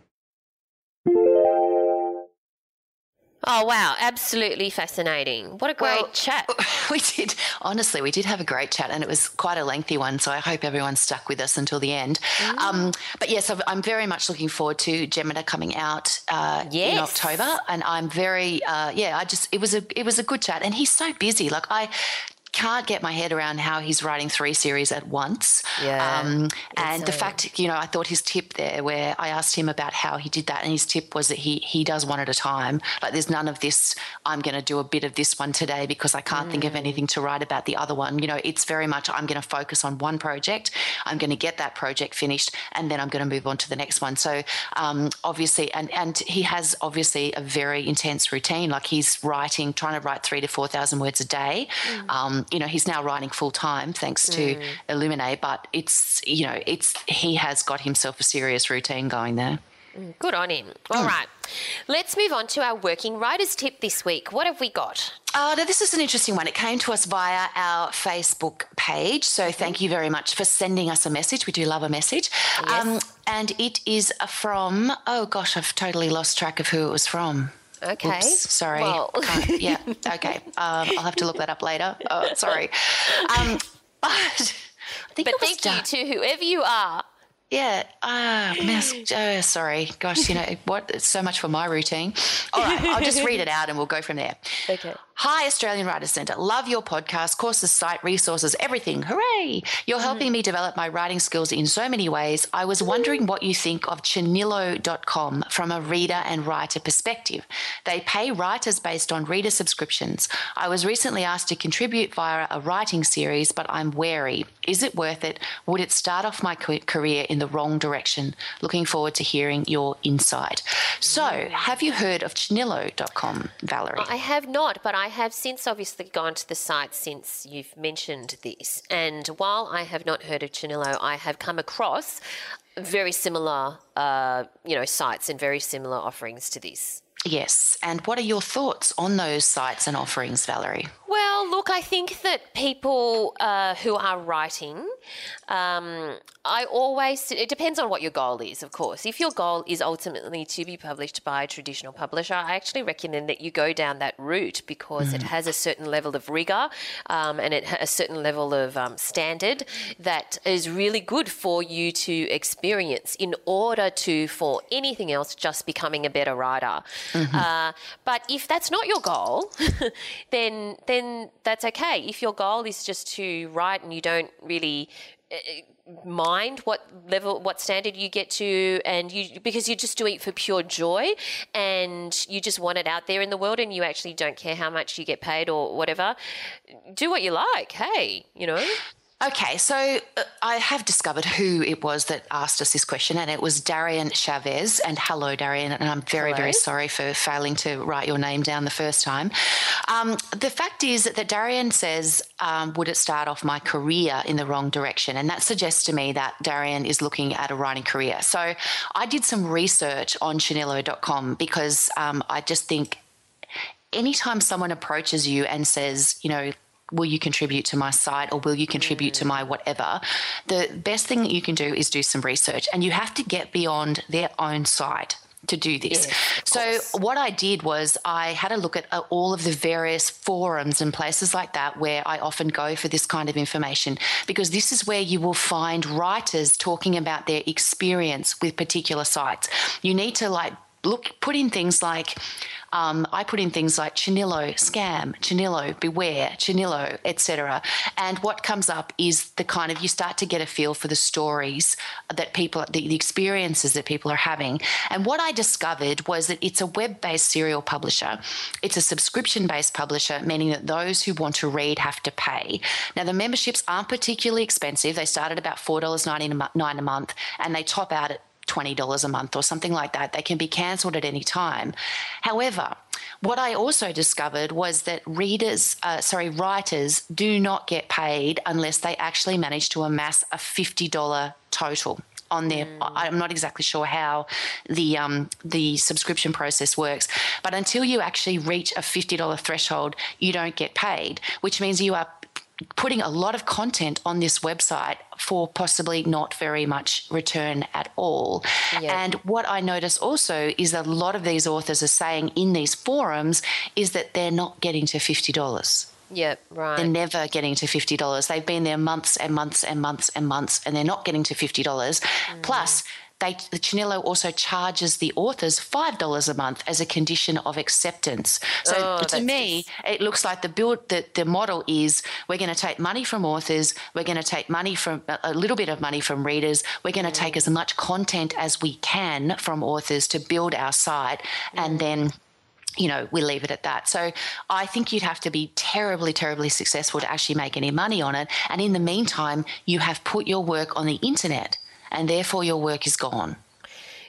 Oh wow, absolutely fascinating. What a great well, chat. We did honestly, we did have a great chat and it was quite a lengthy one, so I hope everyone stuck with us until the end. Mm. Um, but yes, I'm very much looking forward to Gemina coming out uh, yes. in October and I'm very uh, yeah, I just it was a it was a good chat and he's so busy. Like I can't get my head around how he's writing three series at once. Yeah. Um, and the fact, you know, I thought his tip there, where I asked him about how he did that, and his tip was that he he does one at a time. Like there's none of this. I'm going to do a bit of this one today because I can't mm. think of mm. anything to write about the other one. You know, it's very much I'm going to focus on one project. I'm going to get that project finished, and then I'm going to move on to the next one. So um, obviously, and and he has obviously a very intense routine. Like he's writing, trying to write three to four thousand words a day. Mm. Um, you know, he's now writing full time thanks to mm. Illuminae, but it's, you know, it's, he has got himself a serious routine going there. Mm, good on him. All mm. right, Let's move on to our working writers tip this week. What have we got? Oh, now this is an interesting one. It came to us via our Facebook page. So thank you very much for sending us a message. We do love a message. Yes. Um, and it is from, oh gosh, I've totally lost track of who it was from. Okay. Oops, sorry. Well. yeah. Okay. Um, I'll have to look that up later. Oh, sorry. Um, but, but thank you to whoever you are yeah. Ah, mask. Oh, sorry. Gosh, you know what? So much for my routine. All right, I'll just read it out and we'll go from there. Okay. Hi, Australian Writers Centre. Love your podcast, courses, site, resources, everything. Hooray! You're mm. helping me develop my writing skills in so many ways. I was wondering what you think of Channillo.com from a reader and writer perspective. They pay writers based on reader subscriptions. I was recently asked to contribute via a writing series, but I'm wary. Is it worth it? Would it start off my career in the wrong direction? Looking forward to hearing your insight. So, have you heard of Channillo.com, Valerie? I have not, but I have since obviously gone to the site since you've mentioned this. And while I have not heard of Channillo, I have come across very similar, uh, you know, sites and very similar offerings to this. Yes. And what are your thoughts on those sites and offerings, Valerie? Well, look, I think that people uh, who are writing, um, I always, it depends on what your goal is, of course. If your goal is ultimately to be published by a traditional publisher, I actually recommend that you go down that route because mm. it has a certain level of rigor um, and it a certain level of um, standard that is really good for you to experience in order to, for anything else, just becoming a better writer. Mm-hmm. Uh, but if that's not your goal, then then that's okay. If your goal is just to write and you don't really Uh, mind what level what standard you get to and you because you're just do it for pure joy and you just want it out there in the world and you actually don't care how much you get paid or whatever. Do what you like. Hey you know Okay, so uh, I have discovered who it was that asked us this question, and it was Darian Chavez. And hello, Darian, and I'm very, hello. very sorry for failing to write your name down the first time. Um, the fact is that Darian says, um, Would it start off my career in the wrong direction? And that suggests to me that Darian is looking at a writing career. So I did some research on Channillo.com because um, I just think anytime someone approaches you and says, you know, will you contribute to my site or will you contribute to my whatever the best thing that you can do is do some research and you have to get beyond their own site to do this. So what I did was I had a look at uh, all of the various forums and places like that where I often go for this kind of information because this is where you will find writers talking about their experience with particular sites. You need to like look put in things like um, I put in things like Channillo scam, Channillo beware, Channillo, etc. And what comes up is the kind of you start to get a feel for the stories that people, the, the experiences that people are having. And what I discovered was that it's a web-based serial publisher. It's a subscription-based publisher, meaning that those who want to read have to pay. Now the memberships aren't particularly expensive. They start at about four dollars ninety nine a month, and they top out at $20 a month or something like that. They can be cancelled at any time. However, what I also discovered was that readers, uh, sorry, writers do not get paid unless they actually manage to amass a $50 total on their. Mm. I'm not exactly sure how the um, the subscription process works, but until you actually reach a fifty dollar threshold, you don't get paid, which means you are putting a lot of content on this website for possibly not very much return at all. Yeah. And what I notice also is that a lot of these authors are saying in these forums is that they're not getting to $50. Yep, right. They're never getting to $50. They've been there months and months and months and months, and they're not getting to $50. Mm. Plus, they, the Channillo also charges the authors $5 a month as a condition of acceptance. So oh, to me, just... it looks like the build, the, the model is we're going to take money from authors, we're going to take money from a little bit of money from readers, we're going to mm. take as much content as we can from authors to build our site, mm. and then you know, we leave it at that. So I think you'd have to be terribly, terribly successful to actually make any money on it. And in the meantime, you have put your work on the internet and therefore your work is gone.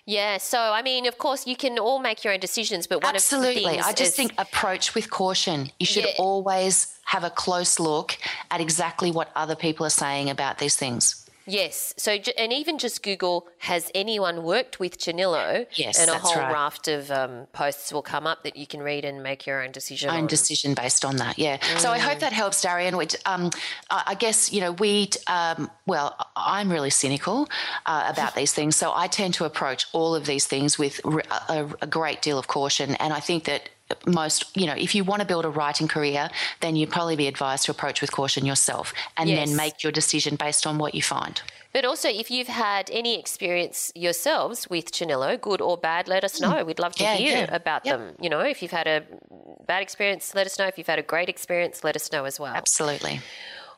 Yeah, so I mean, of course, you can all make your own decisions, but one of the things. absolutely, I just is, think approach with caution. You should yeah. always have a close look at exactly what other people are saying about these things. Yes. So, and even just Google, has anyone worked with Channillo? Yes, and a whole right. raft of um, posts will come up that you can read and make your own decision. Own on. decision based on that. Yeah. Mm. So I hope that helps, Darian. Which um, I guess you know we. Um, well, I'm really cynical uh, about these things, so I tend to approach all of these things with a, a great deal of caution, and I think that most, you know, if you want to build a writing career, then you'd probably be advised to approach with caution yourself and yes. then make your decision based on what you find. But also, if you've had any experience yourselves with Channillo, good or bad, let us know. Mm. We'd love to yeah, hear yeah. about yep. them. You know, if you've had a bad experience, let us know. If you've had a great experience, let us know as well. Absolutely.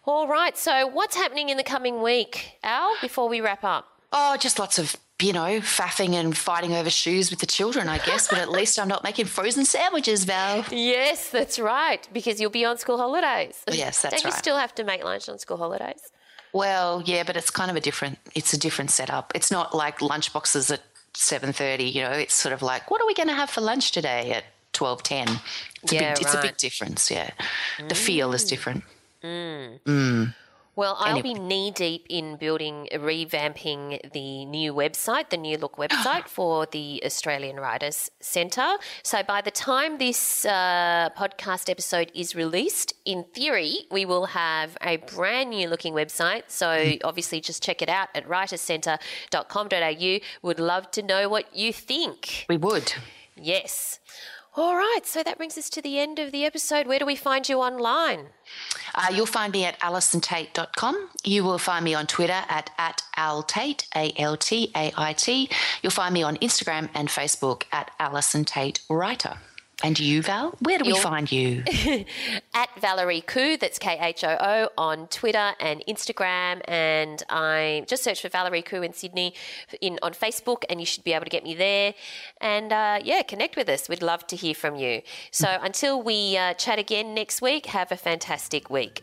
All right. So, what's happening in the coming week, Al, before we wrap up? Oh, just lots of you know, faffing and fighting over shoes with the children, I guess, but at least I'm not making frozen sandwiches, Val. Yes, that's right, because you'll be on school holidays. Yes, that's Don't right. you still have to make lunch on school holidays? Well, yeah, but it's kind of a different, it's a different setup. It's not like lunchboxes at 7.30, you know, it's sort of like, what are we going to have for lunch today at 12.10? It's, yeah, a, big, right. it's a big difference, yeah. Mm. The feel is different. Mm. Mm. Well, I'll anyway. be knee deep in building, revamping the new website, the new look website for the Australian Writers Centre. So by the time this uh, podcast episode is released, in theory, we will have a brand new looking website. So hmm. obviously, just check it out at writerscentre.com.au. Would love to know what you think. We would. Yes. All right, so that brings us to the end of the episode. Where do we find you online? Uh, you'll find me at allisontait.com. You will find me on Twitter at, at altait, A-L-T-A-I-T. You'll find me on Instagram and Facebook at Allison Tait Writer. And you, Val, where do You're, we find you? at Valerie Khoo, that's K H O O, on Twitter and Instagram. And I just search for Valerie Khoo in Sydney in on Facebook, and you should be able to get me there. And uh, yeah, connect with us. We'd love to hear from you. So mm. until we uh, chat again next week, have a fantastic week.